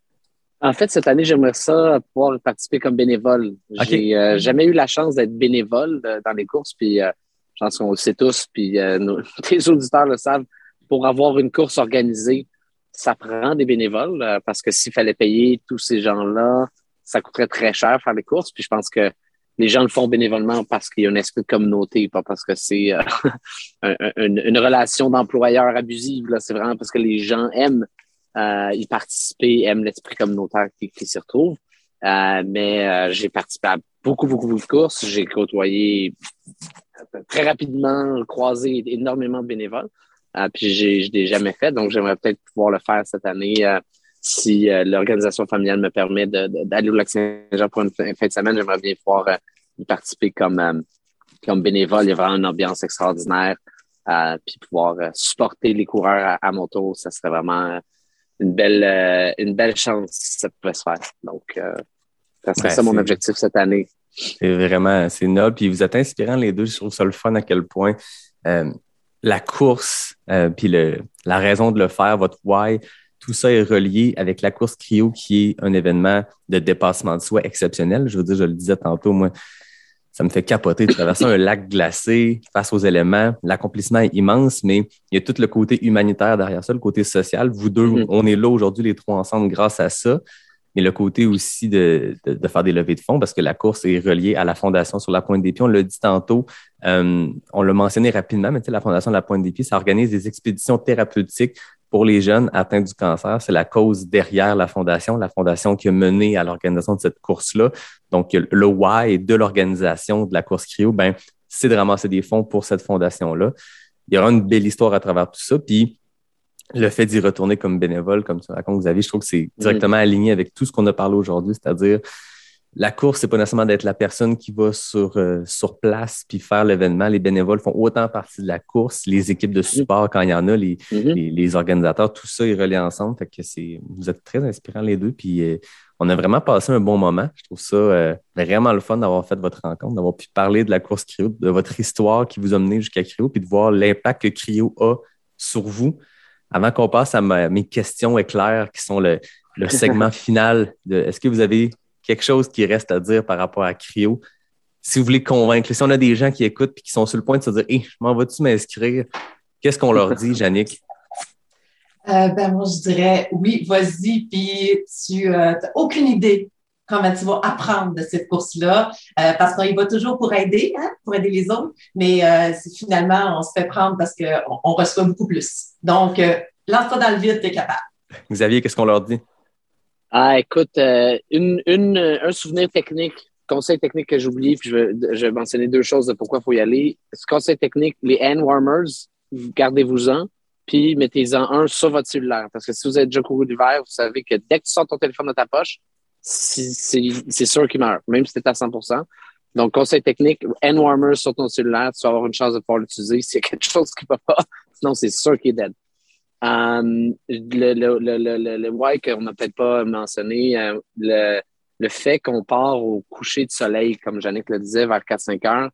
En fait, cette année, j'aimerais ça pouvoir participer comme bénévole. J'ai euh, jamais eu la chance d'être bénévole dans les courses, puis je pense qu'on le sait tous, puis nos, les auditeurs le savent. Pour avoir une course organisée, ça prend des bénévoles parce que s'il fallait payer tous ces gens-là, ça coûterait très cher faire les courses. Puis je pense que les gens le font bénévolement parce qu'il y a un esprit de communauté, pas parce que c'est euh, une, relation d'employeur abusive. C'est vraiment parce que les gens aiment euh, y participer, aiment l'esprit communautaire qui, s'y retrouve. Euh, mais j'ai participé à beaucoup, beaucoup, beaucoup de courses. J'ai côtoyé très rapidement, croisé énormément de bénévoles. puis je l'ai jamais fait, donc j'aimerais peut-être pouvoir le faire cette année si l'organisation familiale me permet d'aller au lac Saint-Jean pour une fin, de semaine, j'aimerais bien pouvoir participer comme, euh, comme bénévole. Il y a vraiment une ambiance extraordinaire. Euh, puis pouvoir euh, supporter les coureurs à, mon tour, ça serait vraiment une belle, une belle chance si ça pouvait se faire. Donc, ça serait ben, ça mon objectif cette année. C'est vraiment, c'est noble. Puis vous êtes inspirants les deux. Je trouve ça le fun à quel point la course, puis le, la raison de le faire, votre why, tout ça est relié avec la course cryo qui est un événement de dépassement de soi exceptionnel. Je veux dire, je le disais tantôt, moi, ça me fait capoter de traverser un lac glacé face aux éléments. L'accomplissement est immense, mais il y a tout le côté humanitaire derrière ça, le côté social. Vous deux, mm-hmm. on est là aujourd'hui, les trois ensemble, grâce à ça. Mais le côté aussi de, de, faire des levées de fonds, parce que la course est reliée à la Fondation sur la Pointe des Pieds. On l'a dit tantôt, euh, on l'a mentionné rapidement, mais tu sais, la Fondation de la Pointe des Pieds, ça organise des expéditions thérapeutiques pour les jeunes atteints du cancer. C'est la cause derrière la fondation, la fondation qui a mené à l'organisation de cette course-là. Donc, le why de l'organisation de la course CRIO, ben, c'est de ramasser des fonds pour cette fondation-là. Il y aura une belle histoire à travers tout ça. Puis, le fait d'y retourner comme bénévole, comme tu racontes, Xavier, je trouve que c'est directement aligné avec tout ce qu'on a parlé aujourd'hui, c'est-à-dire la course, c'est pas nécessairement d'être la personne qui va sur, euh, sur place puis faire l'événement. Les bénévoles font autant partie de la course, les équipes de support quand il y en a, les, mm-hmm. les, organisateurs, tout ça est relié ensemble. Fait que c'est, vous êtes très inspirants les deux. Puis euh, on a vraiment passé un bon moment. Je trouve ça euh, vraiment le fun d'avoir fait votre rencontre, d'avoir pu parler de la course Cryo, de votre histoire qui vous a mené jusqu'à Cryo, puis de voir l'impact que Cryo a sur vous. Avant qu'on passe à mes questions éclairs qui sont le, le segment final de est-ce que vous avez quelque chose qui reste à dire par rapport à Cryo. Si vous voulez convaincre, si on a des gens qui écoutent et qui sont sur le point de se dire Hé, je m'en vas-tu m'inscrire? Qu'est-ce qu'on leur dit, Yannick? Euh, ben, moi, je dirais oui, vas-y, puis tu n'as aucune idée comment tu vas apprendre de cette course-là, euh, parce qu'on y va toujours pour aider, hein, pour aider les autres, mais euh, finalement, on se fait prendre parce qu'on on reçoit beaucoup plus. Donc, euh, lance-toi dans le vide, tu es capable. Xavier, qu'est-ce qu'on leur dit? Ah, écoute, une, une, un souvenir technique, conseil technique que j'oublie, puis je vais, je vais mentionner deux choses de pourquoi il faut y aller. Ce conseil technique, les hand warmers, gardez-vous-en, puis mettez-en un sur votre cellulaire. Parce que si vous êtes déjà couru d'hiver, vous savez que dès que tu sors ton téléphone de ta poche, c'est sûr qu'il meurt, même si tu à 100% Donc, conseil technique, N-Warmer sur ton cellulaire, tu vas avoir une chance de pouvoir l'utiliser. S'il y a quelque chose qui ne va pas, sinon c'est sûr qu'il est dead. Um, le, le, le, le, why qu'on n'a peut-être pas mentionné, euh, le, le fait qu'on part au coucher de soleil, comme Jannick le disait, vers 4-5 heures,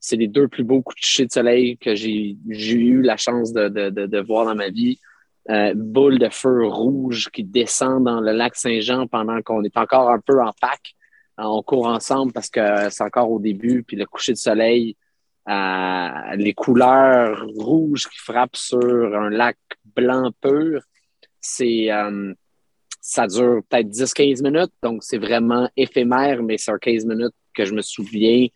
c'est les deux plus beaux couchers de soleil que j'ai eu la chance de, de, de, de voir dans ma vie. Euh, boule de feu rouge qui descend dans le lac Saint-Jean pendant qu'on est encore un peu en pack. Euh, on court ensemble parce que c'est encore au début, puis le coucher de soleil, euh, les couleurs rouges qui frappent sur un lac blanc pur, c'est ça dure peut-être 10-15 minutes, donc c'est vraiment éphémère, mais c'est 15 minutes que je me souviens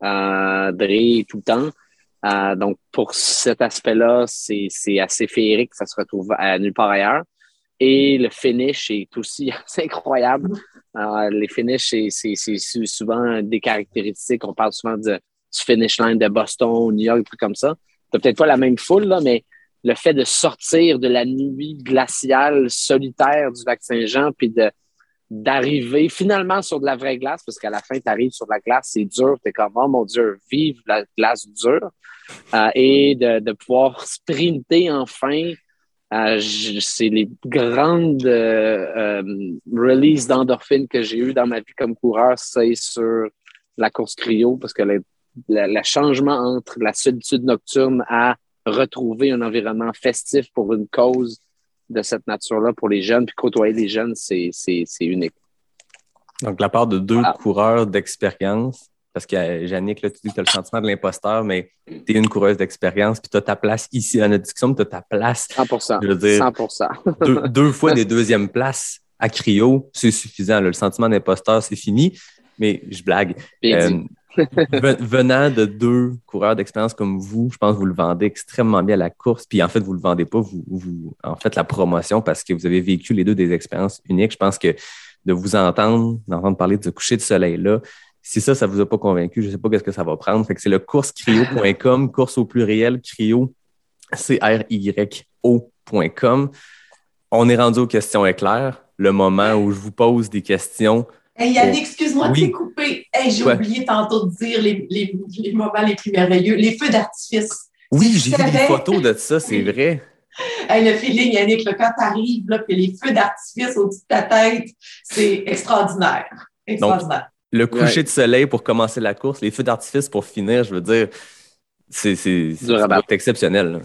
de tout le temps. Euh, donc, pour cet aspect-là, c'est assez féerique, ça se retrouve à nulle part ailleurs. Et le finish est aussi assez incroyable. Euh, les finishes, c'est souvent des caractéristiques. On parle souvent de, du finish line de Boston, New York, trucs comme ça. Tu peut-être pas la même foule, là, mais le fait de sortir de la nuit glaciale solitaire du lac Saint-Jean, puis de, d'arriver finalement sur de la vraie glace, parce qu'à la fin, tu arrives sur la glace, c'est dur, tu es comme, oh mon Dieu, vive la glace dure, euh, et de, de, pouvoir sprinter enfin. Euh, c'est les grandes euh, releases d'endorphines que j'ai eues dans ma vie comme coureur, c'est sur la course cryo, parce que le, changement entre la solitude nocturne à retrouver un environnement festif pour une cause de cette nature-là pour les jeunes, puis côtoyer les jeunes, c'est unique. Donc, la part de deux coureurs d'expérience, parce que Yannick, là, tu dis que tu as le sentiment de l'imposteur, mais tu es une coureuse d'expérience, puis tu as ta place ici à notre discussion, tu as ta place. 100 je veux dire, 100 deux, fois des deuxièmes places à Cryo, c'est suffisant. Le sentiment d'imposteur, c'est fini. Mais je blague. Venant de deux coureurs d'expérience comme vous, je pense que vous le vendez extrêmement bien à la course. Puis en fait, vous ne le vendez pas, vous, vous en faites la promotion parce que vous avez vécu les deux des expériences uniques. Je pense que de vous entendre, d'entendre parler de ce coucher de soleil-là, si ça, ça ne vous a pas convaincu, je ne sais pas qu'est-ce que ça va prendre. Fait que c'est le coursecrio.com, course au pluriel, cryo, C-R-Y-O.com. On est rendu aux questions éclairs, le moment où je vous pose des questions Hey Yannick, excuse-moi de t'écouper. Hey, j'ai oublié tantôt de dire les, les, les, moments les plus merveilleux, les feux d'artifice. Oui, j'ai vu des photos de ça, c'est vrai. Hey, le feeling, Yannick, là, quand tu arrives, là, puis les feux d'artifice au-dessus de ta tête, c'est extraordinaire. Extraordinaire. le coucher de soleil pour commencer la course, les feux d'artifice pour finir, je veux dire, c'est exceptionnel.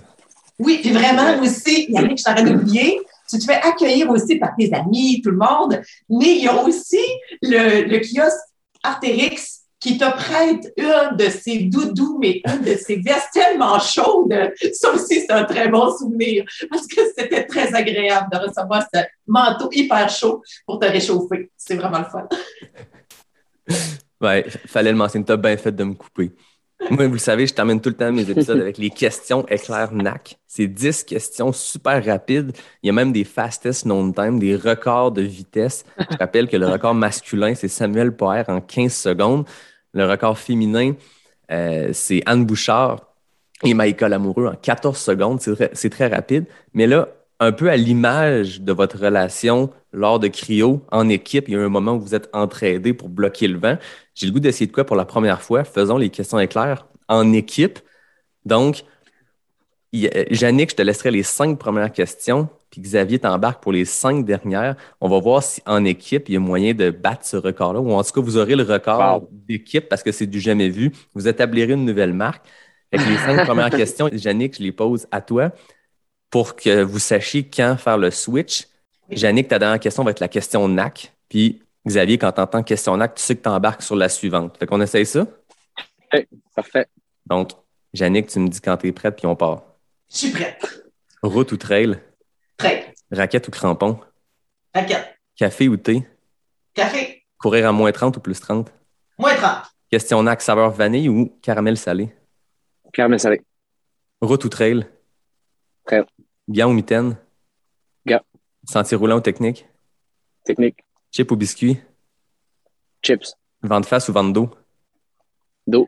Oui, puis vraiment aussi, Yannick, je t'arrête d'oublier, tu te fais accueillir aussi par tes amis, tout le monde, mais il y a aussi le, le kiosque Artérix qui te prête une de ses doudous, mais une de ses vestes tellement chaudes. Ça aussi, c'est un très bon souvenir parce que c'était très agréable de recevoir ce manteau hyper chaud pour te réchauffer. C'est vraiment le fun. Ouais, fallait le mentionner. T'as bien fait de me couper. Moi, vous le savez, je termine tout le temps mes épisodes avec les questions éclair NAC. C'est 10 questions super rapides. Il y a même des fastest known time, des records de vitesse. Je rappelle que le record masculin, c'est Samuel Poher en 15 secondes. Le record féminin, euh, c'est Anne Bouchard et Maïka Lamoureux en 14 secondes. C'est très, rapide. Mais là, un peu à l'image de votre relation lors de cryo en équipe, il y a un moment où vous êtes entraidés pour bloquer le vent. J'ai le goût d'essayer de quoi pour la première fois? Faisons les questions éclairs en équipe. Donc, Yannick, je te laisserai les cinq premières questions, puis Xavier t'embarque pour les cinq dernières. On va voir si en équipe, il y a moyen de battre ce record-là, ou en tout cas, vous aurez le record d'équipe parce que c'est du jamais vu. Vous établirez une nouvelle marque. les cinq premières questions, Yannick, je les pose à toi pour que vous sachiez quand faire le switch. Yannick, ta dernière question va être la question NAC. Puis Xavier, quand tu entends question tu sais que tu embarques sur la suivante. Fait qu'on essaye ça? Oui, parfait. Donc, Yannick, tu me dis quand tu es prête, puis on part. Je suis prête. Route ou trail? Trail. Raquette ou crampon? Raquette. Café ou thé? Café. Courir à moins 30 ou plus 30? Moins 30. Questionnaire saveur vanille ou caramel salé? Caramel salé. Route ou trail? Trail. Gant ou mitaine? Gant. Sentier roulant ou technique? Technique. Chip ou biscuit? Chips. Vent de face ou vent de dos? Dos.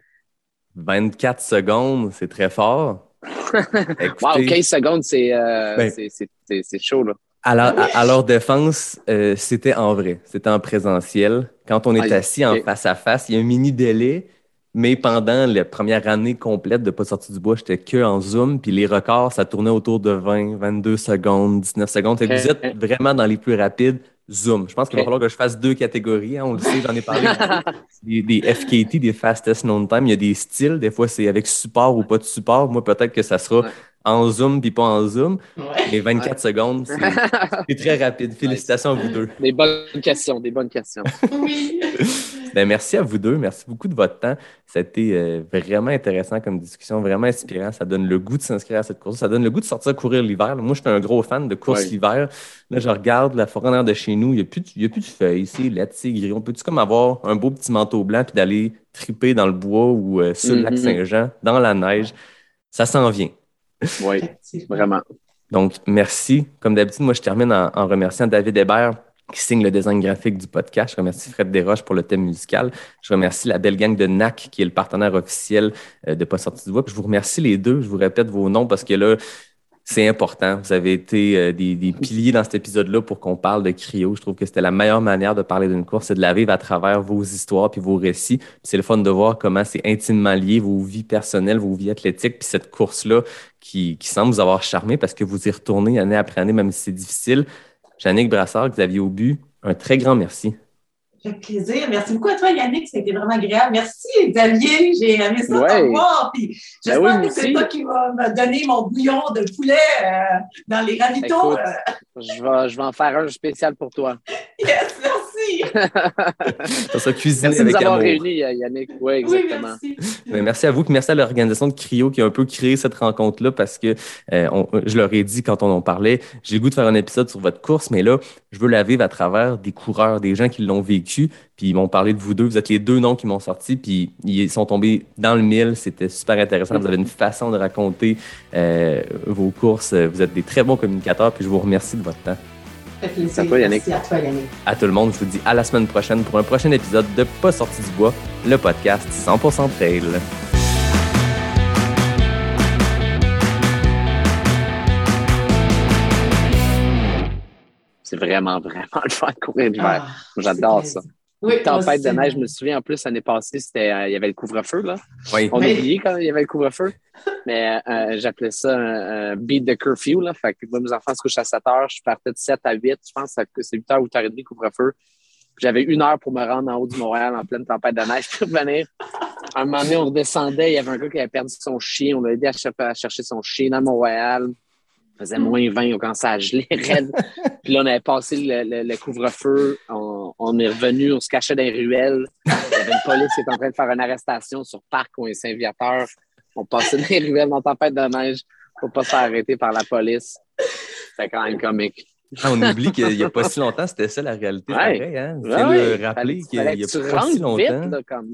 24 secondes, c'est très fort. wow, Écoutez, 15 secondes, c'est euh, Ben- c'est- chaud, là. À, à- à leur défense, euh, c'était en vrai, c'était en présentiel. Quand on est Ah, assis en face à face, il y a un mini délai, mais pendant la première année complète de Pas sorti du bois, j'étais que en Zoom, puis les records, ça tournait autour de 20, 22 secondes, 19 secondes. Vous êtes vraiment dans les plus rapides. Zoom. Je pense qu'il va falloir que je fasse deux catégories. hein, on le sait, j'en ai parlé. des, des FKT, des Fastest Known Time. Il y a des styles. Des fois, c'est avec support ou pas de support. Moi, peut-être que ça sera Ouais. en Zoom puis pas en Zoom. Ouais. Mais 24 secondes, c'est c'est très rapide. Félicitations à vous deux. Des bonnes questions, des bonnes questions. Oui. Ben, merci à vous deux. Merci beaucoup de votre temps. Ça a été euh, vraiment intéressant comme discussion, vraiment inspirant. Ça donne le goût de s'inscrire à cette course. Ça donne le goût de sortir courir l'hiver. Moi, je suis un gros fan de course Ouais. l'hiver. Là, je regarde la forêt en de chez nous. Il n'y a, plus de- il y a plus de feuilles. C'est laid, c'est gris. On peut-tu comme avoir un beau petit manteau blanc puis d'aller triper dans le bois ou euh, sur le lac Mhm. Saint-Jean, dans la neige? Ça s'en vient. Oui, vraiment. Donc, merci. Comme d'habitude, moi, je termine en, en remerciant David Hébert qui signe le design graphique du podcast. Je remercie Fred Desroches pour le thème musical. Je remercie la belle gang de NAC qui est le partenaire officiel euh, de Pas sorti du bois. Puis je vous remercie les deux. Je vous répète vos noms parce que là, c'est important. Vous avez été euh, des, piliers dans cet épisode-là pour qu'on parle de cryo. Je trouve que c'était la meilleure manière de parler d'une course, c'est de la vivre à travers vos histoires puis vos récits. C'est le fun de voir comment c'est intimement lié, vos vies personnelles, vos vies athlétiques, puis cette course-là qui semble vous avoir charmé parce que vous y retournez année après année, même si c'est difficile. Jannick Brassard, Xavier Aubu, un très grand merci. Fait plaisir. Merci beaucoup à toi, Yannick. Ça a été vraiment agréable. Merci, Xavier. J'ai aimé ça Ouais. te voir. Puis j'espère Ben oui, moi que c'est toi qui vas me donner mon bouillon de poulet euh, dans les ravitaux. Écoute. Euh, Je vais, je vais en faire un spécial pour toi. yes, merci. Ça sera cuisiné Merci de nous avec avoir amour. réunis, euh, Yannick. Oui, exactement. merci. Merci à vous, puis merci à l'organisation de Cryo qui a un peu créé cette rencontre-là parce que euh, on- je leur ai dit quand on en parlait, j'ai le goût de faire un épisode sur votre course, mais là, je veux la vivre à travers des coureurs, des gens qui l'ont vécu, puis ils m'ont parlé de vous deux. Vous êtes les deux noms qui m'ont sorti, puis ils sont tombés dans le mille. C'était super intéressant. Vous avez une façon de raconter euh, vos courses. Vous êtes des très bons communicateurs, puis je vous remercie de votre temps. Fait à toi, Yannick. Merci à toi, Yannick. À tout le monde, je vous dis à la semaine prochaine pour un prochain épisode de Pas sorti du bois, le podcast 100% trail. C'est vraiment, vraiment le fun de courir l'hiver. Ah, J'adore ça. Oui, Tempête de neige, je me souviens en plus, l'année passée, c'était, euh, il y avait le couvre-feu. Là. Oui. On Oui. oubliait quand il y avait le couvre-feu. Mais euh, j'appelais ça un, un beat de curfew. Là. Fait que moi, mes enfants se couchent à 7 heures. Je partais de 7 à 8. Je pense que c'est 8 heures ou 8 h 30 couvre-feu. J'avais une heure pour me rendre en haut du Montréal en pleine tempête de neige puis revenir. À un moment donné, on redescendait. Il y avait un gars qui avait perdu son chien. On l'a aidé à, ch- à chercher son chien dans Montréal. Il faisait moins 20. On commençait à geler raide. Puis là, on avait passé le, le- le couvre-feu. On, on est revenu. On se cachait dans les ruelles. Il y avait une police qui était en train de faire une arrestation sur Parc ou un Saint-Viateur. On passait dans les ruelles dans tempête de neige pour pas se faire arrêter par la police. C'était quand même comique. Ah, on oublie qu'il n'y a pas si longtemps, c'était ça la réalité. Ouais. Pareil, hein? Ouais, le rappeler qu'il n'y a, pas si longtemps. vite, là, comme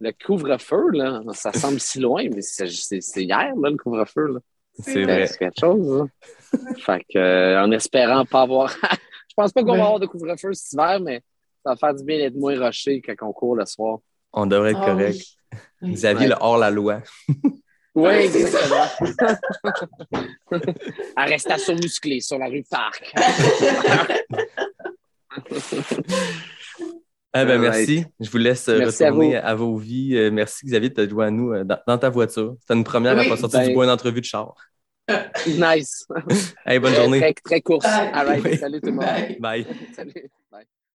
le couvre-feu, là, ça semble si loin, mais c'est hier, là, le couvre-feu. C'est vrai. C'est quelque chose. là. fait que, euh, en espérant pas avoir. Je pense pas qu'on va avoir de couvre-feu cet hiver, mais ça va faire du bien d'être moins rushé quand on court le soir. On devrait être Ah, correct. oui. Xavier, Ouais. le hors-la-loi. Oui, exactement. Arrestation musclée sur la rue Parc. Ah ben, merci. Je vous laisse euh, Merci à retourner à, vos vies. Euh, Merci, Xavier, de te joindre à nous euh, dans, dans ta voiture. C'était une première à Oui, pas sortir ben- du bois une entrevue de char. Nice. Hey, bonne journée. Très, très course. Bye. All right. Oui. Salut tout le monde. Bye. Bye. Salut.